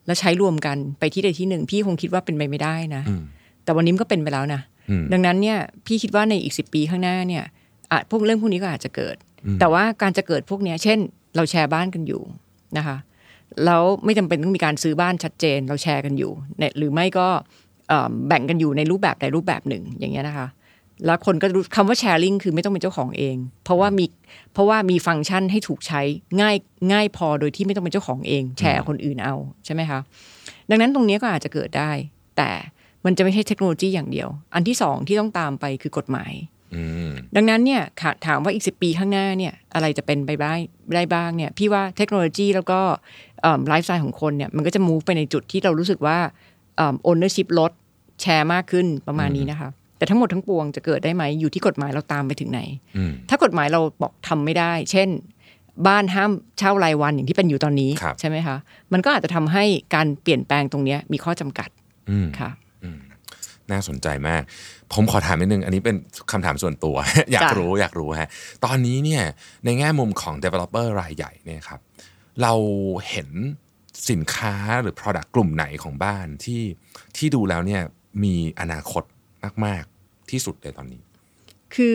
แล้วใช้รวมกันไปที่ใดที่หนึ่ง พี่คงคิดว่าเป็นไปไม่ได้นะอืมแต่วันนี้มันก็เป็นไปแล้วนะอืมดังนั้นเนี่ยพี่คิดว่าในอีกสิปีข้างหน้าเนี่ยอาจพวกเรื่องพวกนี้ก็อาจจะเกิด แต่ว่าการจะเกิดพวกเนี้ยเช่น เราแชร์บ้านกันอยู่ นะคะแล้วไม่จำเป็นต้องมีการซื้อบ้านชัดเจน เราแชร์กันอยู่เนี่ยหรือไม่ก็แบ่งกันอยู่ในรูปแบบใดรูปแบบหนึ่งอย่างเงี้ยนะคะ แล้วคนก็รู้คำว่าแชร์ลิงคือไม่ต้องเป็นเจ้าของเอง เพราะว่ามีเพราะว่ามีฟังก์ชันให้ถูกใช้ง่ายง่ายพอโดยที่ไม่ต้องเป็นเจ้าของเอง แชร์คนอื่นเอาใช่ไหมคะดังนั้นตรงนี้ก็อาจจะเกิดได้ แต่มันจะไม่ใช่เทคโนโลยีอย่างเดียว อันที่สองที่ต้องตามไปคือกฎหมาย ดังนั้นเนี่ยค่ะถามว่าอีกสิปีข้างหน้าเนี่ยอะไรจะเป็นไปได้ได้บ้างเนี่ยพี่ว่าเทคโนโลยีแล้วก็ไลฟ์สไตล์ของคนเนี่ยมันก็จะ move ไปในจุดที่เรารู้สึกว่า ownership ลดแชร์มากขึ้นประมาณนี้นะคะแต่ทั้งหมดทั้งปวงจะเกิดได้ไหมอยู่ที่กฎหมายเราตามไปถึงไหนอืมถ้ากฎหมายเราบอกทำไม่ได้ เช่น บ้านห้ามเช่ารายวันอย่างที่เป็นอยู่ตอนนี้ครับใช่ไหมคะมันก็อาจจะทำให้การเปลี่ยนแปลงตรงเนี้ยมีข้อจำกัดอืมค่ะน่าสนใจมาก ผมขอถามนิดนึง อันนี้เป็นคำถามส่วนตัว อยากจ้ะรู้อยากรู้ฮะตอนนี้เนี่ยในแง่มุมของ developer รายใหญ่เนี่ยครับเราเห็นสินค้าหรือ product กลุ่มไหนของบ้านที่ที่ดูแล้วเนี่ยมีอนาคตมาก ๆ ที่สุดเลยตอนนี้ คือ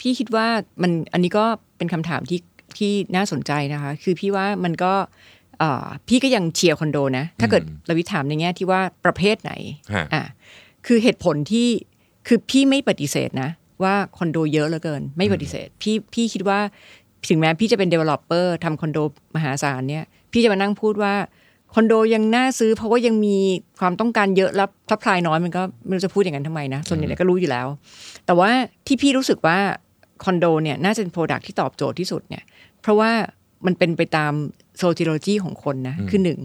พี่คิดว่ามันอันนี้ก็เป็นคำถามที่ที่น่าสนใจนะคะ คือพี่ว่ามันก็เอ่อพี่ก็ยังเชียร์คอนโดนะ ถ้าเกิดเราวิถามในแง่ที่ว่าประเภทไหนฮะอะคือเหตุผลที่ คือพี่ไม่ปฏิเสธนะ ว่าคอนโดเยอะเหลือเกิน ไม่ปฏิเสธ พี่พี่คิดว่าถึงแม้พี่จะเป็น developer ทำคอนโดมหาศาลเนี่ยพี่จะมานั่งพูดว่าคอนโดยังน่าซื้อเพราะว่ายังมีความต้องการเยอะแล้ว supply น้อยมันก็ไม่รู้จะพูดอย่างนั้นทำไมนะ ส่วนใหญ่ก็รู้อยู่แล้ว แต่ว่าที่พี่รู้สึกว่าคอนโดเนี่ยน่าจะเป็น product ที่ตอบโจทย์ที่สุดเนี่ยเพราะว่ามันเป็นไปตาม sociology ของคนนะ คือหนึ่ง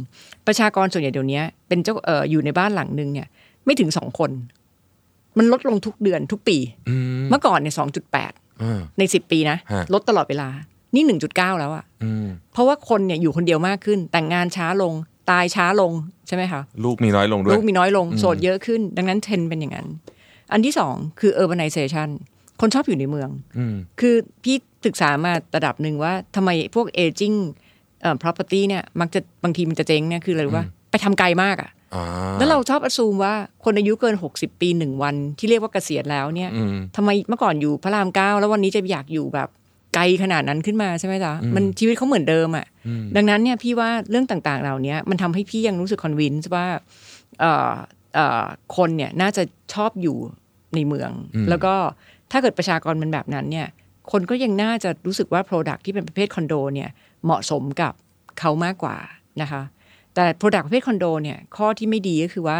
ประชากรส่วนใหญ่เดี๋ยวนี้เป็นเจ้าเอ่ออยู่ในบ้านหลังหนึ่งเนี่ยไม่ถึงสองคน มันลดลงทุกเดือนทุกปีอืมเมื่อก่อนเนี่ยสองจุดแปดอ่าในสิบปีนะฮะลดตลอดเวลา นี่หนึ่งจุดเก้าแล้วอะอืมเพราะว่าคนเนี่ยอยู่คนเดียวมากขึ้น แต่งงานช้าลงตายช้าลงใช่ไหมคะลูกมีน้อยลงด้วยลูกมีน้อยลงโสดเยอะขึ้น ดังนั้นเทรนด์เป็นอย่างนั้น อันที่สองคือ urbanization คนชอบอยู่ในเมืองอืมคือพี่ศึกษามาระดับหนึ่งว่าทำไมพวก aging เอ่อ property เนี่ยมักจะบางทีมันจะเจ๊งเนี่ยคืออะไรรู้ว่าไปทำไกลมากอะอ่า แล้วเราชอบอ s ซูมว่าคนอายุเกิน 60 ปีหนึ่งวัน ที่เรียกว่าเกษียณแล้วเนี่ยอืมทำไมเมื่อก่อนอยู่พระรามเก้าแล้ววันนี้จะอยากอยู่แบบไกลขนาดนั้นขึ้นมาใช่ไหมจ๊ะมันชีวิตเขาเหมือนเดิมอะ่ะ ดังนั้นเนี่ยพี่ว่าเรื่องต่างๆ เหล่านี้มันทำให้พี่ยังรู้สึกคอนวินส์ว่าเอ่อเอ่อคนเนี่ยน่าจะชอบอยู่ในเมือง แล้วก็ถ้าเกิดประชากรมันแบบนั้นเนี่ย คนก็ยังน่าจะรู้สึกว่า Product ที่เป็นประเภทคอนโดเนี่ยเหมาะสมกับเขามากกว่านะคะ แต่ Product ประเภทคอนโดเนี่ยข้อที่ไม่ดีก็คือว่า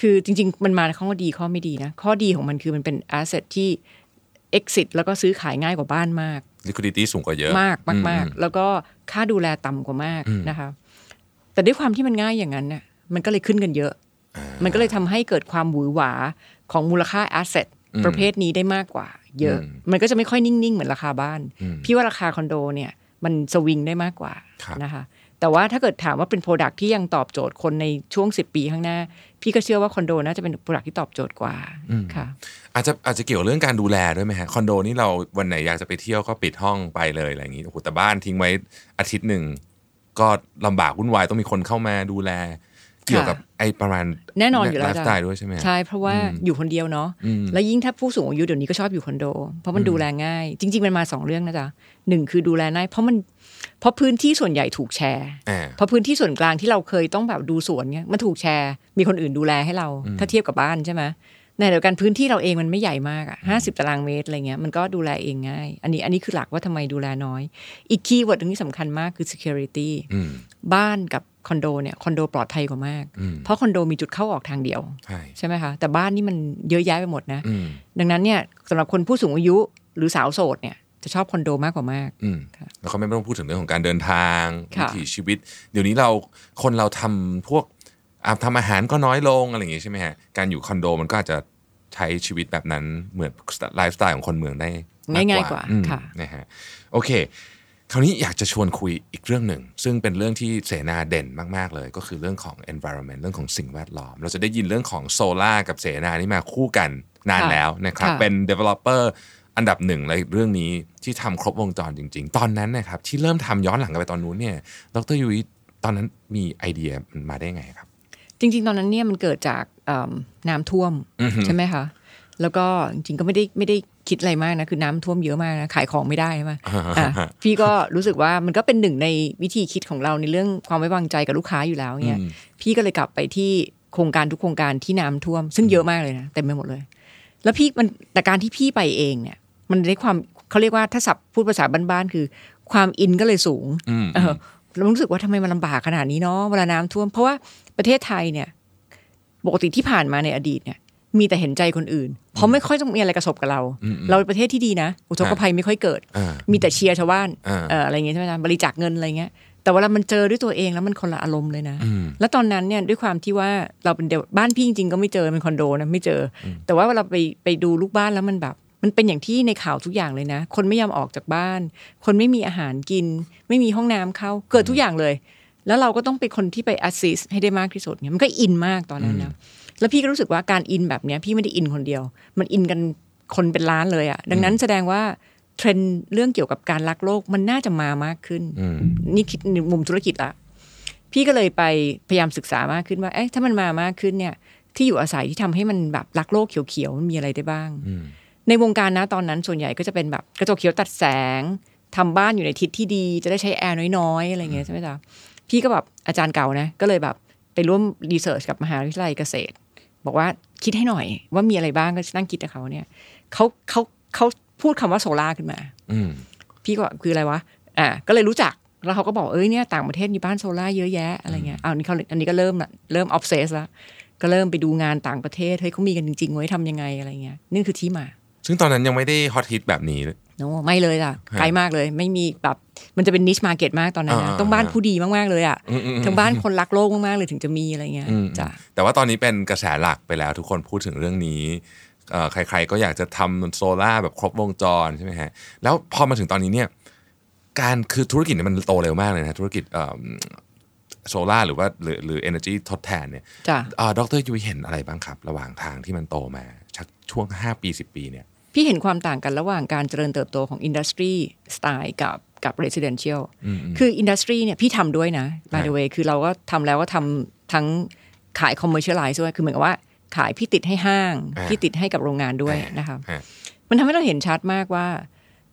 คือจริง ๆ มันมาในข้อดีข้อไม่ดีนะ ข้อดีของมันคือมันเป็น asset ที่ exit แล้วก็ซื้อขายง่ายกว่าบ้านมาก liquidity สูงกว่าเยอะมากมากมากอืแล้วก็ค่าดูแลต่ำกว่ามากนะคะแต่ด้วยความที่มันง่ายอย่างนั้นเนี่ยมันก็เลยขึ้นกันเยอะ มันก็เลยทำให้เกิดความหวือหวาของมูลค่า asset ประเภทนี้ได้มากกว่า เยอะ มันก็จะไม่ค่อยนิ่ง ๆ เหมือนราคาบ้าน พี่ว่าราคาคอนโดเนี่ยมันสวิงได้มากกว่าครับนะคะ แต่ว่าถ้าเกิดถามว่าเป็นโปรดักที่ยังตอบโจทย์คนในช่วง 10 ปีข้างหน้า พี่ก็เชื่อว่าคอนโดน่าจะเป็นโปรดักที่ตอบโจทย์กว่าค่ะอาจจะอาจจะเกี่ยวเรื่องการดูแลด้วยไหมฮะคอนโดนี่เราวันไหนอยากจะไปเที่ยวก็ปิดห้องไปเลยอะไรอย่างนี้โอ้โหแต่บ้านทิ้งไว้อาทิตย์หนึ่งก็ลำบากวุ่นวายต้องมีคนเข้ามาดูแล เกี่ยวกับไอ้ประมาณแน่นอนอยู่แล้วไลฟ์สไตล์ด้วยใช่ไหมฮะใช่เพราะว่าอยู่คนเดียวเนาะแล้วยิ่งถ้าผู้สูงอายุเดี๋ยวนี้ก็ชอบอยู่คอนโด เพราะมันดูแลง่าย จริง ๆ มันมาสองเรื่องนะจ๊ะหนึ่งคือดูแลง่ายเพราะมัน เพราะพื้นที่ส่วนใหญ่ถูกแชร์อ่าเพราะพื้นที่ส่วนกลางที่เราเคยต้องแบบดูสวนเนี่ยมันถูกแชร์ มีคนอื่นดูแลให้เรา ถ้าเทียบกับบ้านใช่ไหมในเดียวกันพื้นที่เราเองมันไม่ใหญ่มากอะห้าสิบตารางเมตรอะไรเงี้ยมันก็ดูแลเองง่าย อันนี้อันนี้คือหลักว่าทำไมดูแลน้อย อีก keyword หนึ่งที่สำคัญมากคือ security อืมบ้านกับคอนโดเนี่ยคอนโดปลอดภัยกว่ามาก เพราะคอนโดมีจุดเข้าออกทางเดียว ใช่ใช่ไหมคะแต่บ้านนี่มันเยอะแยะไปหมดนะอืมดังนั้นเนี่ยสำหรับคนผู้สูงอายุหรือสาวโสดเนี่ย จะชอบคอนโดมากกว่ามากอืมค่ะแล้วก็ไม่ต้องพูดถึงเรื่องของการเดินทางค่ะวิถีชีวิต เดี๋ยวนี้เราคนเราทำพวกอะทำอาหารก็น้อยลงอะไรอย่างงี้ใช่ไหมฮะการอยู่คอนโดมันก็อาจจะใช้ชีวิตแบบนั้นเหมือนไลฟ์สไตล์ของคนเมืองได้ง่ายๆกว่าอืมค่ะนะฮะโอเค คราวนี้อยากจะชวนคุยอีกเรื่องหนึ่ง ซึ่งเป็นเรื่องที่เสนาเด่นมาก ๆ เลย ก็คือเรื่องของ environment เรื่องของสิ่งแวดล้อม เราจะได้ยินเรื่องของโซลากับเสนานี่มาคู่กันนานค่ะแล้วนะครับค่ะเป็น developer อันดับหนึ่งเลยเรื่องนี้ที่ทำครบวงจรจริง ๆ ตอนนั้นนะครับที่เริ่มทำย้อนหลังกันไปตอนนู้นเนี่ยดรยุ้ยตอนนั้นมีไอเดียมันมาได้ไงครับ จริง ๆ ตอนนั้นเนี่ยมันเกิดจากเอิ่มน้ำท่วมอือฮึใช่ไหมคะแล้วก็จริงๆก็ไม่ได้ไม่ได้คิดอะไรมากนะคือน้ำท่วมเยอะมากนะขายของไม่ได้ใช่ไหมอะพี่ก็รู้สึกว่ามันก็เป็นหนึ่งในวิธีคิดของเราในเรื่องความไว้วางใจกับลูกค้าอยู่แล้วเนี่ยอืมพี่ก็เลยกลับไปที่โครงการทุกโครงการที่น้ำท่วม ซึ่งเยอะมากเลยนะเต็มไปหมดเลย แล้วพี่มันแต่การที่พี่ไปเองเนี่ย มันได้ความเขาเรียกว่าถ้าศัพท์พูดภาษาบ้านๆคือ ความอินก็เลยสูงอืมเออเรารู้สึกว่าทำไมมันลำบากขนาดนี้เนาะเวลาน้ำท่วม เพราะว่าประเทศไทยเนี่ยปกติที่ผ่านมาในอดีตเนี่ยมีแต่เห็นใจคนอื่น เพราะไม่ค่อยต้องมีอะไรกระทบกับเราอืมเราเป็นประเทศที่ดีนะ อุทกภัยไม่ค่อยเกิดอ่ามีแต่เชียร์ชาวบ้านอ่าเอ่ออะไรอย่างเงี้ยใช่ไหมจ๊ะบริจาคเงินอะไรเงี้ย แต่เวลามันเจอด้วยตัวเองแล้วมันคนละอารมณ์เลยนะอืมแล้วตอนนั้นเนี่ยด้วยความที่ว่าเราเป็นเดียวบ้านพี่จริงๆก็ไม่เจอเป็นคอนโดนะไม่เจออแต่ว่าเวลาไปไปดูลูกบ้านแล้วมันแบบ มันเป็นอย่างที่ในข่าวทุกอย่างเลยนะ คนไม่ยอมออกจากบ้าน คนไม่มีอาหารกิน ไม่มีห้องน้ำเข้า เกิดทุกอย่างเลย แล้วเราก็ต้องเป็นคนที่ไป assist ให้ได้มากที่สุดเนี่ยมันก็อินมากตอนนั้นนะแล้วพี่ก็รู้สึกว่าการอินแบบเนี้ยพี่ไม่ได้อินคนเดียว มันอินกันคนเป็นล้านเลยอะ่ะ ดังนั้นแสดงว่าเทรนด์เรื่องเกี่ยวกับการรักโลกมันน่าจะมามากขึ้นอืมนี่คิดในมุมธุรกิจละพี่ก็เลยไปพยายามศึกษามากขึ้นว่าเอ๊ะถ้ามันมามากขึ้นเนี่ย ที่อยู่อาศัยที่ทำให้มันแบบรักโลกเขียวๆมันมีอะไรได้บ้างอืม ในวงการนะตอนนั้นส่วนใหญ่ก็จะเป็นแบบกระจกเขียวตัดแสงทำบ้านอยู่ในทิศที่ดี จะได้ใช้แอร์น้อยๆอะไรเงี้ยใช่ไหมจ๊ะพี่ก็แบบอาจารย์เก่านะ ก็เลยแบบไปร่วม research กับมหาวิทยาลัยเกษตร บอกว่าคิดให้หน่อย ว่ามีอะไรบ้างก็นั่งคิดกับเขาเนี่ยเขาเขาเขาพูดคำว่าโซล่าขึ้นมาอืมพี่ก็คืออะไรวะอ่าก็เลยรู้จักแล้วเขาก็บอกเอ้ยเนี่ยต่างประเทศมีบ้านโซล่าเยอะแยะอะไรเงี้ยอ้าวนี่เขาอันนี้ก็เริ่มละเริ่ม obsessed แล้วก็เริ่มไปดูงานต่างประเทศเฮ้ยเขามีกันจริงๆว่าทำยังไงอะไรเงี้ยนี่คือที่มา ซึ่งตอนนั้นยังไม่ได้ฮอตฮิตแบบนี้ no ไม่เลยล่ะไกลมากเลย ไม่มีแบบมันจะเป็น niche market มากตอนนั้นนะอ่าต้องบ้านผู้ดีมากๆเลยอะอืมอืมอืมทั้งบ้านคนรักโลกมากๆเลยถึงจะมีอะไรเงี้ยอืมจ้ะแต่ว่าตอนนี้เป็นกระแสหลักไปแล้ว ทุกคนพูดถึงเรื่องนี้เอ่อใคร ๆ ก็อยากจะทำโซล่าร์แบบครบวงจรใช่ไหมฮะแล้วพอมาถึงตอนนี้เนี่ยการคือธุรกิจเนี่ยมันโตเร็วมากเลยนะธุรกิจโซล่าหรือว่าหรือหรือ energy ทดแทนเนี่ยจ้ะเอ่อดรยุ้ยเห็นอะไรบ้างครับ ระหว่างทางที่มันโตมาสักช่วง 5 ปี 10 ปีเนี่ย พี่เห็นความต่างกันระหว่างการเจริญเติบโตของ industrial กับกับ residential คือ industrial เนี่ยพี่ทำด้วยนะ by the way คือเราก็ทำแล้วก็ทำทั้งขาย commercialize ด้วย คือเหมือนกับว่าขายพี่ติดให้ห้างอ่าพี่ติดให้กับโรงงานด้วยนะครับฮะมันทำให้เราเห็นชัดมากว่า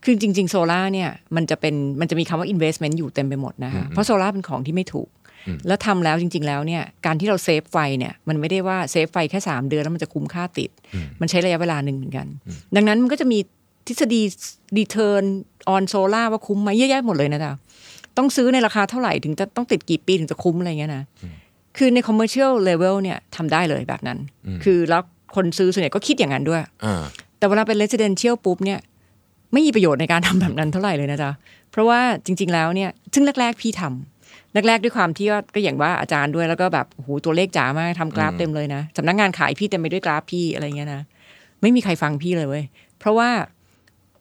คือจริง ๆ โซล่าเนี่ยมันจะเป็นมันจะมีคำว่า investment อยู่เต็มไปหมดนะคะเพราะโซล่าเป็นของที่ไม่ถูก แล้วทำแล้วจริง ๆ แล้วเนี่ยการที่เรา save ไฟเนี่ยมันไม่ได้ว่า save ไฟแค่ 3 เดือนแล้วมันจะคุ้มค่าติด มันใช้ระยะเวลาหนึ่งเหมือนกัน ดังนั้นมันก็จะมีทฤษฎี return on solar ว่าคุ้มไหมเยอะแยะหมดเลยนะจ๊ะต้องซื้อในราคาเท่าไหร่ถึงจะต้องติดกี่ปีถึงจะคุ้มอะไรเงี้ยนะคือใน commercial level เนี่ยทำได้เลยแบบนั้น คือแล้วคนซื้อส่วนใหญ่ก็คิดอย่างนั้นด้วยอ่าแต่เวลาเป็น residential ปุ๊บเนี่ยไม่มีประโยชน์ในการทำแบบนั้นเท่าไหร่เลยนะจ๊ะ เพราะว่าจริง ๆ แล้วเนี่ย ซึ่งแรก ๆ พี่ทำ แรกๆด้วยความที่ว่าก็อย่างว่าอาจารย์ด้วยแล้วก็แบบโอ้โหตัวเลขจ๋ามากทำกราฟเต็มเลยนะสำนักงานขายพี่เต็มไปด้วยกราฟพี่อะไรเงี้ยนะไม่มีใครฟังพี่เลยเว้ยเพราะว่า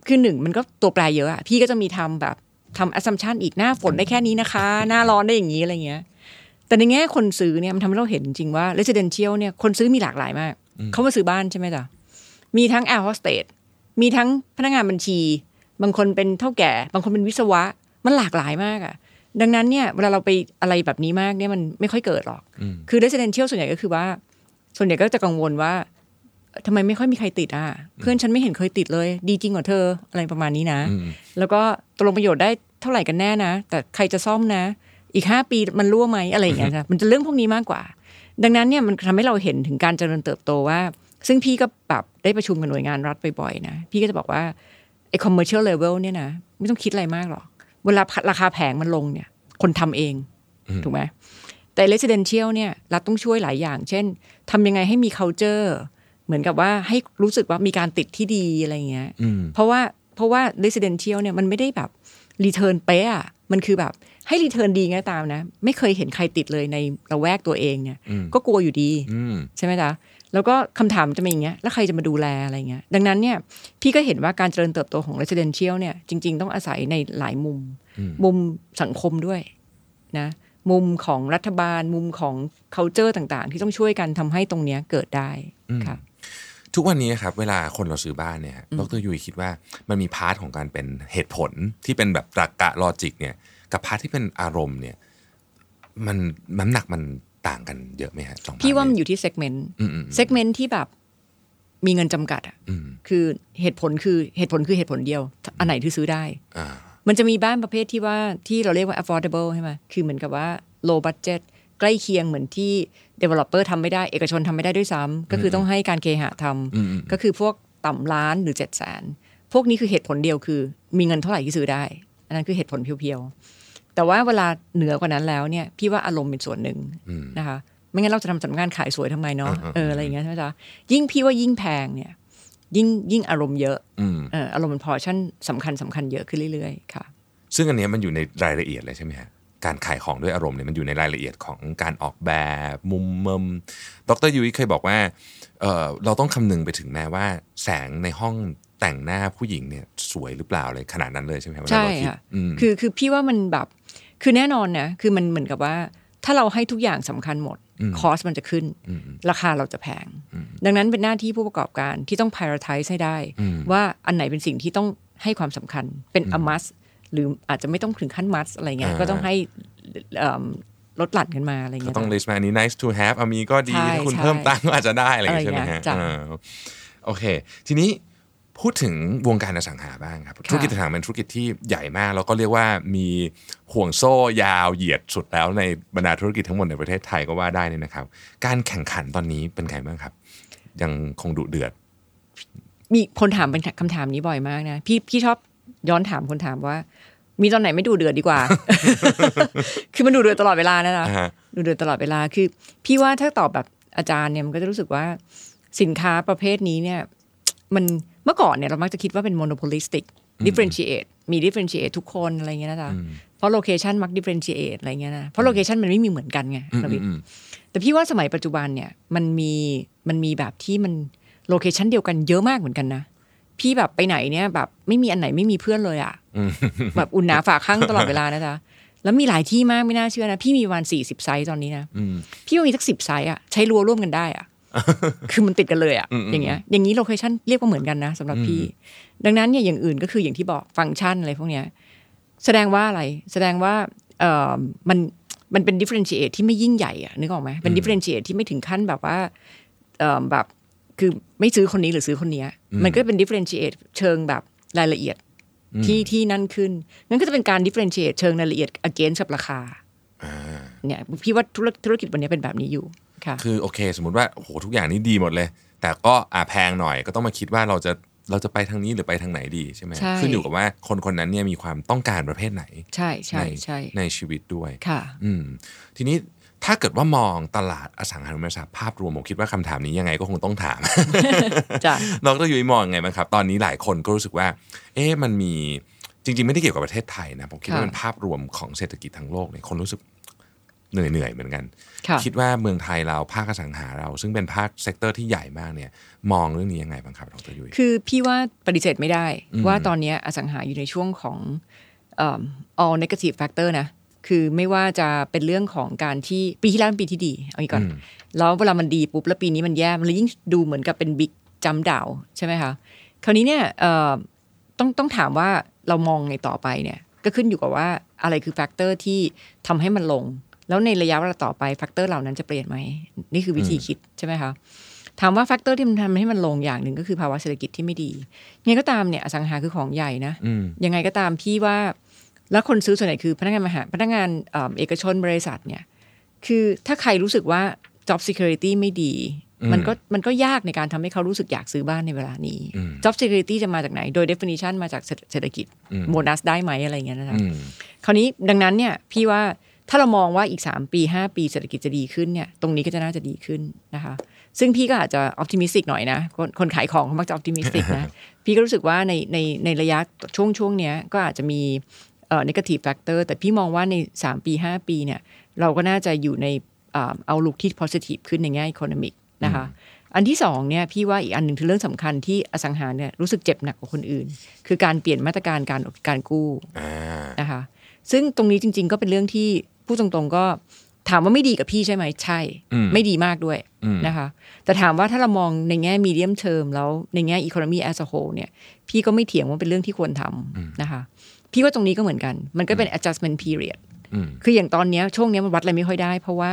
คือหนึ่งมันก็ตัวแปรเยอะอะพี่ก็จะมีทำแบบทำ assumption อีกหน้าฝนได้แค่นี้นะคะ หน้าร้อนได้อย่างนี้อะไรเงี้ย แต่ในแง่คนซื้อเนี่ยมันทำให้เราเห็นจริงๆว่า residential เนี่ยคนซื้อมีหลากหลายมาก เขามาซื้อบ้านใช่ไหมจ๊ะมีทั้ง air hostess มีทั้งพนักงานบัญชี บางคนเป็นเท่าแก่ บางคนเป็นวิศวะ มันหลากหลายมากอะ ดังนั้นเนี่ยเวลาเราไปอะไรแบบนี้มากเนี่ยมันไม่ค่อยเกิดหรอก คือ residential ส่วนใหญ่ก็คือว่า ส่วนใหญ่ก็จะกังวลว่าทำไมไม่ค่อยมีใครติดอะ เพื่อนฉันไม่เห็นเคยติดเลย ดีจริงกว่าเธออะไรประมาณนี้นะ แล้วก็ตกลงประโยชน์ได้เท่าไหร่กันแน่นะ แต่ใครจะซ่อมนะ อีกห้าปีมันรั่วไหมอะไรอย่างเงี้ยนะมันจะเรื่องพวกนี้มากกว่า ดังนั้นเนี่ยมันทำให้เราเห็นถึงการเจริญเติบโตว่า ซึ่งพี่ก็แบบได้ประชุมกับหน่วยงานรัฐบ่อยๆนะ พี่ก็จะบอกว่าไอ้ commercial level เนี่ยนะ ไม่ต้องคิดอะไรมากหรอก เวลาราคาแผงมันลงเนี่ย คนทำเองถูกไหมแต่ residential เนี่ยรัฐต้องช่วยหลายอย่าง เช่นทำยังไงให้มี culture เหมือนกับว่าให้รู้สึกว่ามีการติดที่ดีอะไรเงี้ยอืมเพราะว่าเพราะว่า residential เนี่ยมันไม่ได้แบบรีเทิร์นเป๊ะอะมันคือแบบให้รีเทิร์นดีไงตามนะ ไม่เคยเห็นใครติดเลยในระแวกตัวเองเนี่ย ก็กลัวอยู่ดีอืมใช่ไหมจ๊ะ แล้วก็คำถามจะเป็นอย่างเงี้ยแล้วใครจะมาดูแลอะไรเงี้ยดังนั้นเนี่ยพี่ก็เห็นว่าการเจริญเติบโตของ residential เนี่ยจริง ๆ ต้องอาศัยในหลายมุม มุมสังคมด้วยนะมุมของรัฐบาลมุมของ culture ต่าง ๆ ที่ต้องช่วยกันทำให้ตรงเนี้ยเกิดได้ค่ะทุกวันนี้ครับเวลาคนเราซื้อบ้านเนี่ยดรยุ้ยคิดว่ามันมี part ของการเป็นเหตุผลที่เป็นแบบตรรกะ logic เนี่ยกับ part ที่เป็นอารมณ์เนี่ยมันน้ำหนักมัน ต่างกันเยอะไหมฮะสอง part พี่ว่ามันอยู่ที่ segment อืมอืม segment ที่แบบมีเงินจำกัดอะอืมคือเหตุผลคือเหตุผลคือเหตุผลเดียว อันไหนที่ซื้อได้อ่ามันจะมีบ้านประเภทที่ว่าที่เราเรียกว่า affordable ใช่ไหมคือเหมือนกับว่า low budget ใกล้เคียงเหมือนที่ developer ทำไม่ได้ เอกชนทำไม่ได้ด้วยซ้ำก็คือต้องให้การเคหะทำอืมอืมก็คือพวกต่ำล้านหรือเจ็ดแสนพวกนี้คือเหตุผลเดียวคือ มีเงินเท่าไหร่ที่ซื้อได้ อันนั้นคือเหตุผลเพียวๆ แต่ว่าเวลาเหนือกว่านั้นแล้วเนี่ยพี่ว่าอารมณ์เป็นส่วนหนึ่งอืมนะคะไม่งั้นเราจะทำสำนักงานขายสวยทำไมเนาะอืมอืมเอออะไรอย่างเงี้ยใช่ไหมจ๊ะยิ่งพี่ว่ายิ่งแพงเนี่ย ยิ่งยิ่งอารมณ์เยอะอืมเอออารมณ์เป็นพอชั่นสำคัญสำคัญเยอะขึ้นเรื่อยๆค่ะ ซึ่งอันเนี้ยมันอยู่ในรายละเอียดเลยใช่ไหมฮะการขายของด้วยอารมณ์เนี่ยมันอยู่ในรายละเอียดของการออกแบบมุมเมมดรยุ้ยเคยบอกว่าเออเราต้องคำนึงไปถึงแม้ว่า แสงในห้อง แต่งหน้าผู้หญิงเนี่ยสวยหรือเปล่าเลยขนาดนั้นเลยใช่ไหมครับเวลาใช่เราคิดค่ะอืมคือคือพี่ว่ามันแบบคือแน่นอนนะคือมันเหมือนกับว่า ถ้าเราให้ทุกอย่างสำคัญหมดคอสมันจะขึ้น ราคาเราจะแพง ดังนั้นเป็นหน้าที่ผู้ประกอบการที่ต้อง prioritize ให้ได้ ว่าอันไหนเป็นสิ่งที่ต้องให้ความสำคัญเป็น a must หรืออาจจะไม่ต้องถึงขั้น must อะไรเงี้ยอ่าก็ต้องให้เอิ่มลดหลั่นกันมาอะไรก็เงี้ยต้อง list มาอันนี้ nice to have เอามีก็ดีใช่ถ้าคุณใช่เพิ่มตังค์ก็อาจจะได้อะไรอย่างเงี้ยอะไรใช่ไหมเงี้ฮะยจ้ะอ่าโอเค ทีนี้ พูดถึงวงการอสังหาบ้างครับธุรกิจอสังหาเป็นธุรกิจที่ใหญ่มาก แล้วก็เรียกว่ามีห่วงโซ่ยาวเหยียดสุดแล้วในบรรดาธุรกิจทั้งหมดในประเทศไทยก็ว่าได้เนี่ยนะครับ การแข่งขันตอนนี้เป็นไงบ้างครับ ยังคงดุเดือด มีคนถามเป็นคำถามนี้บ่อยมากนะพี่พี่ชอบย้อนถามคนถามว่า มีตอนไหนไม่ดุเดือดดีกว่า คือมันดุเดือดตลอดเวลานะนะอ่าฮะดุเดือดตลอดเวลาคือ พี่ว่าถ้าตอบแบบอาจารย์เนี่ยมันก็จะรู้สึกว่าสินค้าประเภทนี้เนี่ย มัน เมื่อก่อนเนี่ยเรามักจะคิดว่าเป็น monopolistic differentiate มี differentiate ทุกคนอะไรเงี้ยนะจ๊ะเพราะ location มัก differentiate อะไรเงี้ยนะเพราะ location มันไม่มีเหมือนกันไงอืมระวิดอืมแต่พี่ว่าสมัยปัจจุบันเนี่ยมันมีมันมีแบบที่มันlocation เดียวกันเยอะมากเหมือนกันนะพี่แบบไปไหนเนี่ยแบบไม่มีอันไหนไม่มีเพื่อนเลยอะแบบอุ่นหนาฝาคั่งตลอดเวลานะจ๊ะแล้วมีหลายที่มากไม่น่าเชื่อนะ พี่มีประมาณสี่สิบ site ตอนนี้นะอืมพี่ว่ามีสักสิบ site อะใช้รั้วร่วมกันได้อะ คือมันติดกันเลยอะอืมอืมอย่างเงี้ยอย่างนี้ location เรียกว่าเหมือนกันนะสำหรับพี่ ดังนั้นเนี่ยอย่างอื่นก็คืออย่างที่บอกฟังก์ชันอะไรพวกเนี้ยแสดงว่าอะไรแสดงว่าเออมันมันเป็น differentiate ที่ไม่ยิ่งใหญ่อะนึกออกไหมเป็น differentiate ที่ไม่ถึงขั้นแบบว่าเออแบบคือไม่ซื้อคนนี้หรือซื้อคนเนี้ย มันก็เป็น differentiate เชิงแบบรายละเอียดที่ที่นั่นขึ้นงั้นก็จะเป็นการ differentiate เชิงรายละเอียด against กับราคา เนี่ยพี่ว่าธุรธุรกิจวันนี้เป็นแบบนี้อยู่ค่ะคือโอเค สมมติว่าโอ้โหทุกอย่างนี้ดีหมดเลย แต่ก็อ่าแพงหน่อยก็ต้องมาคิดว่าเราจะเราจะไปทางนี้หรือไปทางไหนดีใช่ไหมใช่ขึ้นอยู่กับว่าคนคนนั้นเนี่ยมีความต้องการประเภทไหน ใช่ใช่ในใช่ในชีวิตด้วยค่ะ อืมทีนี้ถ้าเกิดว่ามองตลาดอสังหาริมทรัพย์ภาพรวมผมคิดว่าคำถามนี้ยังไงก็คงต้องถามจ้ะดรยุ้ยมองไงบ้างครับ ตอนนี้หลายคนก็รู้สึกว่า เอ๊ะมันมีจริง ๆ ไม่ได้เกี่ยวกับประเทศไทยนะ ผมคิดว่าค่ะเป็นภาพรวมของเศรษฐกิจทั้งโลกเนี่ยคนรู้สึก เหนื่อยเหนื่อยๆเหมือนกันค่ะคิดว่าเมืองไทยเราภาคอสังหาเรา ซึ่งเป็นภาค sector ที่ใหญ่มากเนี่ยมองเรื่องนี้ยังไงบ้างครับดรยุ้ยคือพี่ว่าปฏิเสธไม่ได้อืมว่าตอนนี้อสังหาอยู่ในช่วงของเอิ่ม all negative factor นะคือไม่ว่าจะเป็นเรื่องของการที่ปีที่แล้วเป็นปีที่ดีเอางี้ก่อนแล้วเวลามันดีปุ๊บแล้วปีนี้มันแย่มันเลยยิ่งดูเหมือนกับเป็น big jump down ใช่ไหมคะคราวนี้เนี่ยเอ่อต้องต้องถามว่าเรามองไงต่อไปเนี่ย ก็ขึ้นอยู่กับว่าอะไรคือ factor ที่ทำให้มันลง แล้วในระยะเวลาต่อไป factor เหล่านั้นจะเปลี่ยนไหมนี่คือวิธีคิดใช่ไหมคะถามว่า factor ที่มันทำให้มันลงอย่างหนึ่งก็คือภาวะเศรษฐกิจที่ไม่ดียังไงก็ตามเนี่ยอสังหาคือของใหญ่นะอืมยังไงก็ตามพี่ว่า แล้วคนซื้อส่วนใหญ่คือพนักงานมหาพนักงานเอ่อเอกชนบริษัทเนี่ยคือถ้าใครรู้สึกว่า job security ไม่ดีอืมมันก็มันก็ยากในการทำให้เขารู้สึกอยากซื้อบ้านในเวลานี้อืม job security จะมาจากไหน โดย definition มาจากเศรษฐกิจอืมโบนัสได้ไหมอะไรอย่างเงี้ยนะคะอืมคราวนี้ดังนั้นเนี่ยพี่ว่า ถ้าเรามองว่าอีก 3 ปี 5 ปีเศรษฐกิจจะดีขึ้นเนี่ยตรงนี้ก็จะน่าจะดีขึ้นนะคะ ซึ่งพี่ก็อาจจะอ p ติมิสติกหน่อยนะ คนคนขายของเขามักจะอ p ติมิสติกนะ พี่ก็รู้สึกว่าในในในระยะช่วงช่วงเนี้ยก็อาจจะมีเอ่อ negative factor แต่พี่มองว่าใน 3 ปี 5 ปีเนี่ยเราก็น่าจะอยู่ในเอ่อ outlook ที่ positive ขึ้นในแง่ economic นะคะอันที่สองเนี่ยพี่ว่าอีกอันหนึ่งคือเรื่องสำคัญที่อสังหาเนี่ยรู้สึกเจ็บหนักกว่าคนอื่น คือการเปลี่ยนมาตรการการการกู้อ่านะคะซึ่งตรงนี้จริง ๆ ก็เป็นเรื่องที่ พูดตรงๆก็ถามว่าไม่ดีกับพี่ใช่ไหมใช่อืมไม่ดีมากด้วยอืมนะคะ แต่ถามว่าถ้าเรามองในแง่มีเดียมเทอมแล้วในแง่อีโคโนมีแอสโ whole เนี่ย พี่ก็ไม่เถียงว่าเป็นเรื่องที่ควรทำนะคะ พี่ว่าตรงนี้ก็เหมือนกัน มันก็เป็น adjustment period อืมคืออย่างตอนเนี้ยช่วงเนี้ยมันวัดอะไรไม่ค่อยได้ เพราะว่า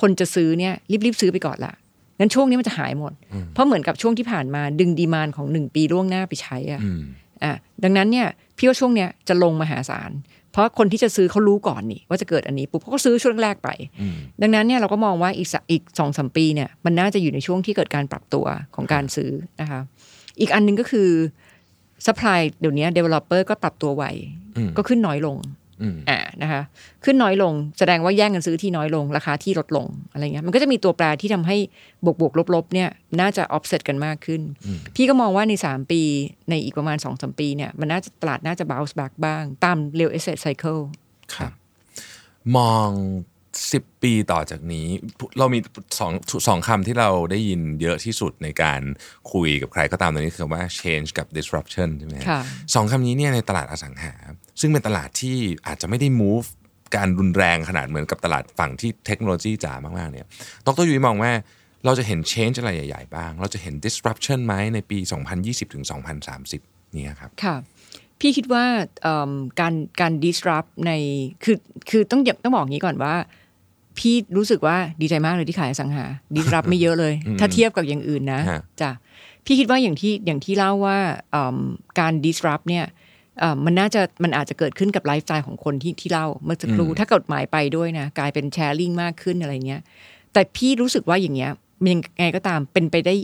คนจะซื้อเนี่ยรีบๆซื้อไปก่อนละงั้นช่วงนี้มันจะหายหมด เพราะเหมือนกับช่วงที่ผ่านมาดึงดีมานของหนึ่งปีล่วงหน้าไปใช้อะอืมอะดังนั้นเนี่ยพี่ว่าช่วงเนี้ยจะลงมหาศาล เพราะคนที่จะซื้อเขารู้ก่อนนี่ว่าจะเกิดอันนี้ปุ๊บเขาก็ซื้อช่วงแรกไปอืมดังนั้นเนี่ยเราก็มองว่าอีกสักอีกสองสมปีเนี่ยมันน่าจะอยู่ในช่วงที่เกิดการปรับตัวของการซื้อนะคะอีกอันหนึงก็คือ supply เดี๋ยวนี้ developer ก็ปรับตัวไวอืมก็ขึ้นน้อยลง อืมอ่านะคะ ขึ้นน้อยลงแสดงว่าแย่งกันซื้อที่น้อยลง ราคาที่ลดลงอะไรเงี้ยมันก็จะมีตัวแปรที่ทำให้บวกบวกลบลบๆเนี่ยน่าจะ offset กันมากขึ้น พี่ก็มองว่าใน 3 ปีในอีกประมาณ2อสปีเนี่ยมันน่าจะตลาดน่าจะ bounce back บ้าง ตาม real estate cycle ครับ มองสิบปีต่อจากนี้เรามีสองสองคำที่เราได้ยินเยอะที่สุดในการคุยกับใครก็ตามตอนนี้คือคำว่า change กับ disruption ใช่ไหมฮะค่ะสองคำนี้เนี่ยในตลาดอสังหา ซึ่งเป็นตลาดที่อาจจะไม่ได้ move การรุนแรงขนาดเหมือนกับตลาดฝั่งที่เทคโนโลยีจ๋ามากๆเนี่ยดรยุ้ยมองว่าเราจะเห็น change อะไรใหญ่ ๆ บ้าง เราจะเห็น disruption ไหมในปี 2020ถึง2030เนี่ยครับ ค่ะ พี่คิดว่าเอิ่มการการ disrupt ใน คือ คือต้องอย่าต้องบอกอย่างนี้ก่อนว่า พี่รู้สึกว่าดีใจมากเลยที่ขายอสังหา disrupt ไม่เยอะเลย ถ้าเทียบกับอย่างอื่นนะฮะจ้ะ พี่คิดว่าอย่างที่ อย่างที่เล่าว่าเอิ่มการ disrupt เนี่ยเอ่อ มันน่าจะมันอาจจะเกิดขึ้นกับไลฟ์สไตล์ของคนที่ที่เล่าเมื่อสักครู่ถ้ากฎหมายไปด้วยนะกลายเป็น sharing มากขึ้นอะไรเงี้ย แต่พี่รู้สึกว่าอย่างเงี้ยมันยังไงก็ตามเป็นไปได้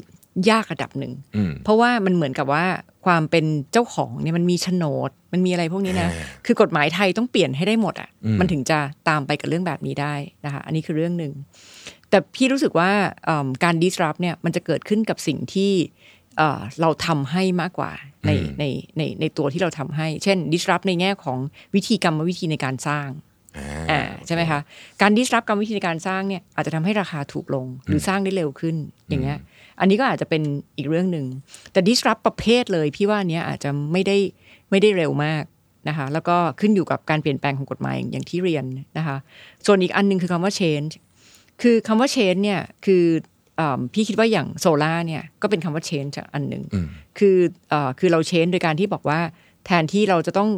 ยากระดับหนึ่งอืมเพราะว่ามันเหมือนกับว่าความเป็นเจ้าของเนี่ยมันมีโฉนด มันมีอะไรพวกนี้นะ คือกฎหมายไทยต้องเปลี่ยนให้ได้หมดอะ มันถึงจะตามไปกับเรื่องแบบนี้ได้นะคะ อันนี้คือเรื่องหนึ่ง แต่พี่รู้สึกว่าเอิ่มการ disrupt เนี่ยมันจะเกิดขึ้นกับสิ่งที่ เอ่อเราทำให้มากกว่าในในในในตัวที่เราทำให้ เช่น disrupt ในแง่ของวิธีกรรมวิธีในการสร้างอ่าใช่ไหมคะ การดิสรับกรรมวิธีในการสร้างเนี่ยอาจจะทำให้ราคาถูกลงหรือสร้างได้เร็วขึ้นอย่างเงี้ย อันนี้ก็อาจจะเป็นอีกเรื่องหนึ่ง แต่ดิสรับประเภทเลยพี่ว่าอันเนี้ยอาจจะไม่ได้ไม่ได้เร็วมากนะคะแล้วก็ขึ้นอยู่กับการเปลี่ยนแปลงของกฎหมายอย่างที่เรียนนะคะส่วนอีกอันหนึงคือคำว่า change คือคำว่า change เนี่ยคืออ่า พี่คิดว่าอย่างโซล่าเนี่ยก็เป็นคำว่า change อันหนึ่งคือเอ่อคือเรา change โดยการที่บอกว่า แทนที่เราจะต้อง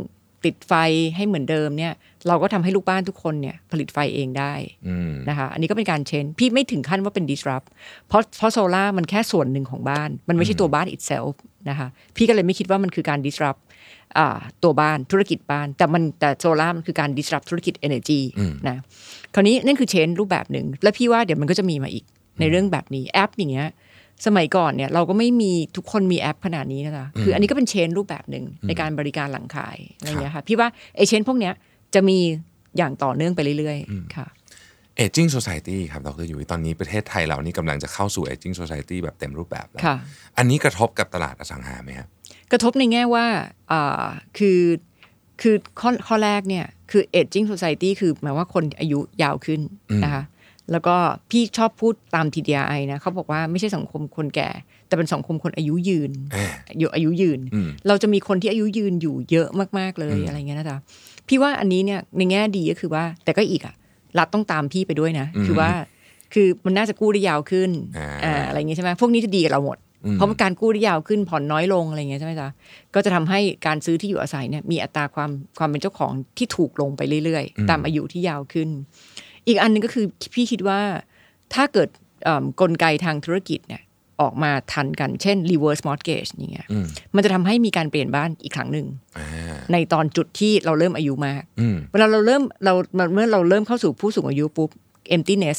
ติดไฟให้เหมือนเดิมเนี่ย เราก็ทำให้ลูกบ้านทุกคนเนี่ยผลิตไฟเองได้อืมนะคะอันนี้ก็เป็นการ change พี่ไม่ถึงขั้นว่าเป็น disrupt เพราะเพราะโซล่ามันแค่ส่วนหนึ่งของบ้าน มันไม่ใช่ตัวบ้าน itself นะคะพี่ก็เลยไม่คิดว่ามันคือการ disrupt อ่าตัวบ้านธุรกิจบ้าน แต่มันแต่โซล่ามันคือการ disrupt ธุรกิจ energy นะคราวนี้นั่นคือ change รูปแบบหนึ่งและพี่ว่าเดี๋ยวมันก็จะมีมาอีก ในเรื่องแบบนี้แอปอย่างเงี้ยสมัยก่อนเนี่ยเราก็ไม่มีทุกคนมีแอปขนาดนี้นะคะคืออันนี้ก็เป็นเชนรูปแบบหนึ่งในการบริการหลังขายอะไรอย่างเงี้ยค่ะพี่ว่าไอเชนพวกเนี้ยจะมีอย่างต่อเนื่องไปเรื่อยๆค่ะ aging society ครับดรยุ้ยตอนนี้ประเทศไทยเรานี่กำลังจะเข้าสู่ aging society แบบเต็มรูปแบบแล้วค่ะอันนี้กระทบกับตลาดอสังหาไหมครับกระทบในแง่ว่าอ่าคือคือข้อข้อแรกเนี่ยคือ aging society คือหมายว่าคนอายุยาวขึ้นนะคะ แล้วก็พี่ชอบพูดตาม TDI นะเขาบอกว่าไม่ใช่สังคมคนแก่ แต่เป็นสังคมคนอายุยืนอ่าอยู่อายุยืนอืมเราจะมีคนที่อายุยืนอยู่เยอะมากๆเลยอะไรเงี้ยนะจ๊ะพี่ว่าอันนี้เนี่ยในแง่ดีก็คือว่า แต่ก็อีกอะรัฐต้องตามพี่ไปด้วยนะ คือว่าคือมันน่าจะกู้ได้ยาวขึ้นอ่าอ่าอะไรเงี้ยใช่ไหมพวกนี้จะดีกับเราหมด เพราะมันการกู้ได้ยาวขึ้นผ่อนน้อยลงอะไรเงี้ยใช่ไหมจ๊ะก็จะทำให้การซื้อที่อยู่อาศัยเนี่ยมีอัตราความความเป็นเจ้าของที่ถูกลงไปเรื่อยๆ ตามอายุที่ยาวขึ้น อีกอันหนึงก็คือพี่คิดว่าถ้าเกิดเอิ่มกลไกทางธุรกิจเนี่ยออกมาทันกัน เช่น reverse mortgage อย่างเงี้ยอืมมันจะทำให้มีการเปลี่ยนบ้านอีกครั้งหนึ่งอ่าในตอนจุดที่เราเริ่มอายุมากอืมเวลาเราเริ่มเราเมื่อเราเริ่มเข้าสู่ผู้สูงอายุปุ๊บ emptiness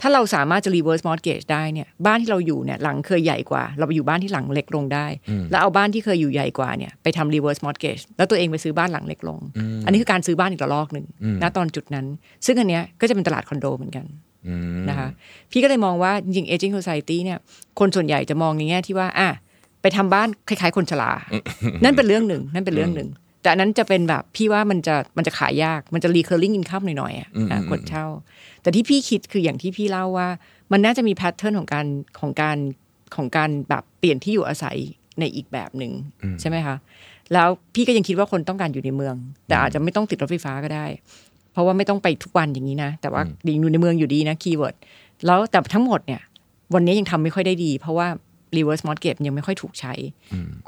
ถ้าเราสามารถจะ reverse mortgage ได้เนี่ยบ้านที่เราอยู่เนี่ยหลังเคยใหญ่กว่า เราไปอยู่บ้านที่หลังเล็กลงได้ แล้วเอาบ้านที่เคยอยู่ใหญ่กว่าเนี่ยไปทำ reverse mortgage แล้วตัวเองไปซื้อบ้านหลังเล็กลง อันนี้คือการซื้อบ้านอีกระลอกหนึ่งณตอนจุดนั้น ซึ่งอันเนี้ยก็จะเป็นตลาดคอนโดเหมือนกันอืมนะคะพี่ก็เลยมองว่าจริงๆ aging society เนี่ยคนส่วนใหญ่จะมองในแง่ที่ว่าอะไปทำบ้านคล้ายๆ คนชรา นั่นเป็นเรื่องหนึ่งนั่นเป็นเรื่องหนึ่ง แต่อันนั้นจะเป็นแบบพี่ว่ามันจะมันจะขายยากมันจะ recurring income หน่อยๆอะอืมอะอืมคนเช่า แต่ที่พี่คิดคืออย่างที่พี่เล่าว่า มันน่าจะมี pattern ของการของการของการแบบเปลี่ยนที่อยู่อาศัยในอีกแบบหนึ่งใช่ไหมคะแล้วพี่ก็ยังคิดว่าคนต้องการอยู่ในเมือง แต่อาจจะไม่ต้องติดรถไฟฟ้าก็ได้ เพราะว่าไม่ต้องไปทุกวันอย่างนี้นะ แต่ว่าอยู่ในเมืองอยู่ดีนะ keyword แล้วแต่ทั้งหมดเนี่ย วันนี้ยังทำไม่ค่อยได้ดี เพราะว่า reverse mortgage ยังไม่ค่อยถูกใช้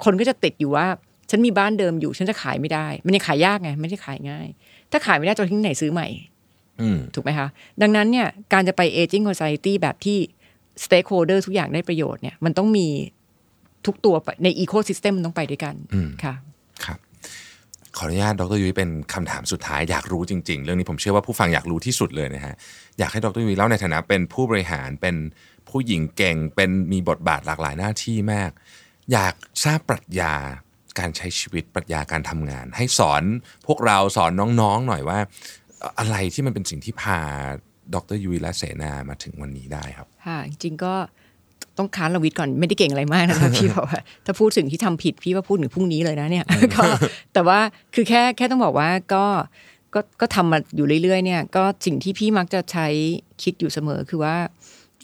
คนก็จะติดอยู่ว่า ฉันมีบ้านเดิมอยู่ฉันจะขายไม่ได้ มันยังขายยากไงไม่ได้ขายง่าย ถ้าขายไม่ได้จะตังค์ไหนซื้อใหม่อืมถูกไหมคะ ดังนั้นเนี่ยการจะไป aging society แบบที่ stakeholder ทุกอย่างได้ประโยชน์เนี่ยมันต้องมีทุกตัวไปใน ecosystem มันต้องไปด้วยกันค่ะครับขออนุญาตดรยุ้ยเป็นคำถามสุดท้ายอยากรู้จริง ๆ เรื่องนี้ผมเชื่อว่าผู้ฟังอยากรู้ที่สุดเลยนะฮะอยากให้ดรยุ้ยเล่าในฐานะเป็นผู้บริหารเป็นผู้หญิงเก่งเป็นมีบทบาทหลากหลายหน้าที่มาก อยากทราบปรัชญา การใช้ชีวิตปรัชญาการทำงาน ให้สอนพวกเราสอนน้องๆหน่อยว่า อะไรที่มันเป็นสิ่งที่พาดรยุ้ยและเสนามาถึงวันนี้ได้ครับค่ะจริงๆก็ต้องค้านระวิทย์ก่อนไม่ได้เก่งอะไรมากนะคะพี่บอกว่าถ้าพูดถึงที่ทำผิดพี่ว่าพูดถึงพรุ่งนี้เลยนะเนี่ยก็แต่ว่าคือแค่แค่ต้องบอกว่าก็ก็ก็ทำมาอยู่เรื่อยๆเนี่ยก็สิ่งที่พี่มักจะใช้คิดอยู่เสมอคือว่า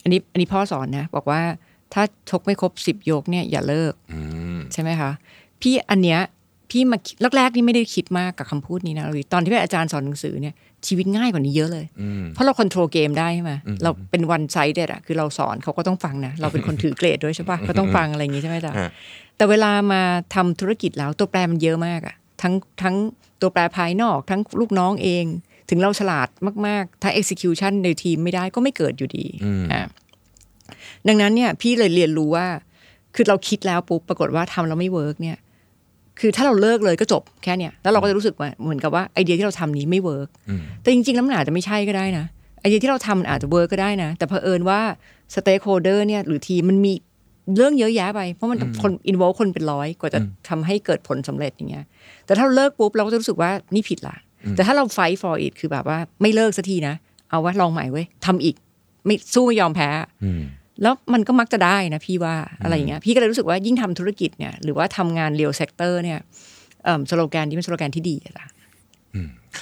อันนี้อันนี้พ่อสอนนะบอกว่าถ้าชกไม่ครบสิบยกเนี่ยอย่าเลิกอืมใช่ไหมคะ พี่อันเนี้ยพี่มาแรกๆนี่ไม่ได้คิดมากกับคำพูดนี้นะระวิทย์ตอนที่เป็นอาจารย์สอนหนังสือเนี่ยชีวิตง่ายกว่านี้เยอะเลยอืมเพราะเราค o n t r o l เกมได้ใช่ไหมเราเป็นวันไซด์เด็ดอะคือเราสอนเขาก็ต้องฟังนะเราเป็นคนถือเกรดด้วยใช่ปะก็ต้องฟังอะไรอย่างงี้ใช่ไหมจ๊ะฮะแต่เวลามาทำธุรกิจแล้วตัวแปรมันเยอะมากอะทั้งทั้งตัวแปรภายนอกทั้งลูกน้องเอง ถึงเราฉลาดมากๆ ถ้า execution ในทีมไม่ได้ก็ไม่เกิดอยู่ดีอะดังนั้นเนี่ยพี่เลยเรียนรู้ว่า คือเราคิดแล้วปุ๊บปรากฏว่าทำแล้วไม่ work เนี่ย คือถ้าเราเลิกเลยก็จบแค่เนี้ยแล้วเราก็จะรู้สึกว่าเหมือนกับว่าไอเดียที่เราทำนี้ไม่ work แต่จริงๆแล้วมันอาจจะไม่ใช่ก็ได้นะไอเดียที่เราทำมันอาจจะ work ก็ได้นะ แต่เผอิญว่า stakeholder เนี่ยหรือทีมมันมีเรื่องเยอะแยะไป เพราะมันคน involve คนเป็นร้อยกว่าจะทำให้เกิดผลสำเร็จอย่างเงี้ยแต่ถ้าเราเลิกปุ๊บเราก็จะรู้สึกว่านี่ผิดละแต่ถ้าเราไฟ for it คือแบบว่าไม่เลิกสักทีนะ เอาว่าลองใหม่เว้ยทำอีก ไม่สู้ไม่ยอมแพ้ แล้วมันก็มักจะได้นะพี่ว่าอะไรอย่างเงี้ยพี่ก็เลยรู้สึกว่ายิ่งทำธุรกิจเนี่ยหรือว่าทำงาน real sector เนี่ยเอิ่มสโลแกนที่เป็นสโลแกนที่ดีอะล่ะ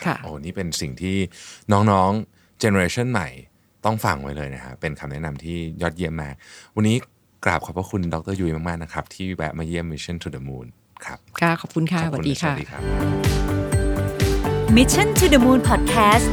ค่ะโอ้นี่เป็นสิ่งที่น้องๆ generation ใหม่ต้องฟังไว้เลยนะฮะเป็นคำแนะนำที่ยอดเยี่ยมมาก วันนี้กราบขอบพระคุณดรยุ้ยมากๆนะครับ ที่แวะมาเยี่ยม Mission to the Moon ครับค่ะขอบคุณค่ะขอบสวัณสดีค่ะสวัสดีครับ Mission to the Moon Podcast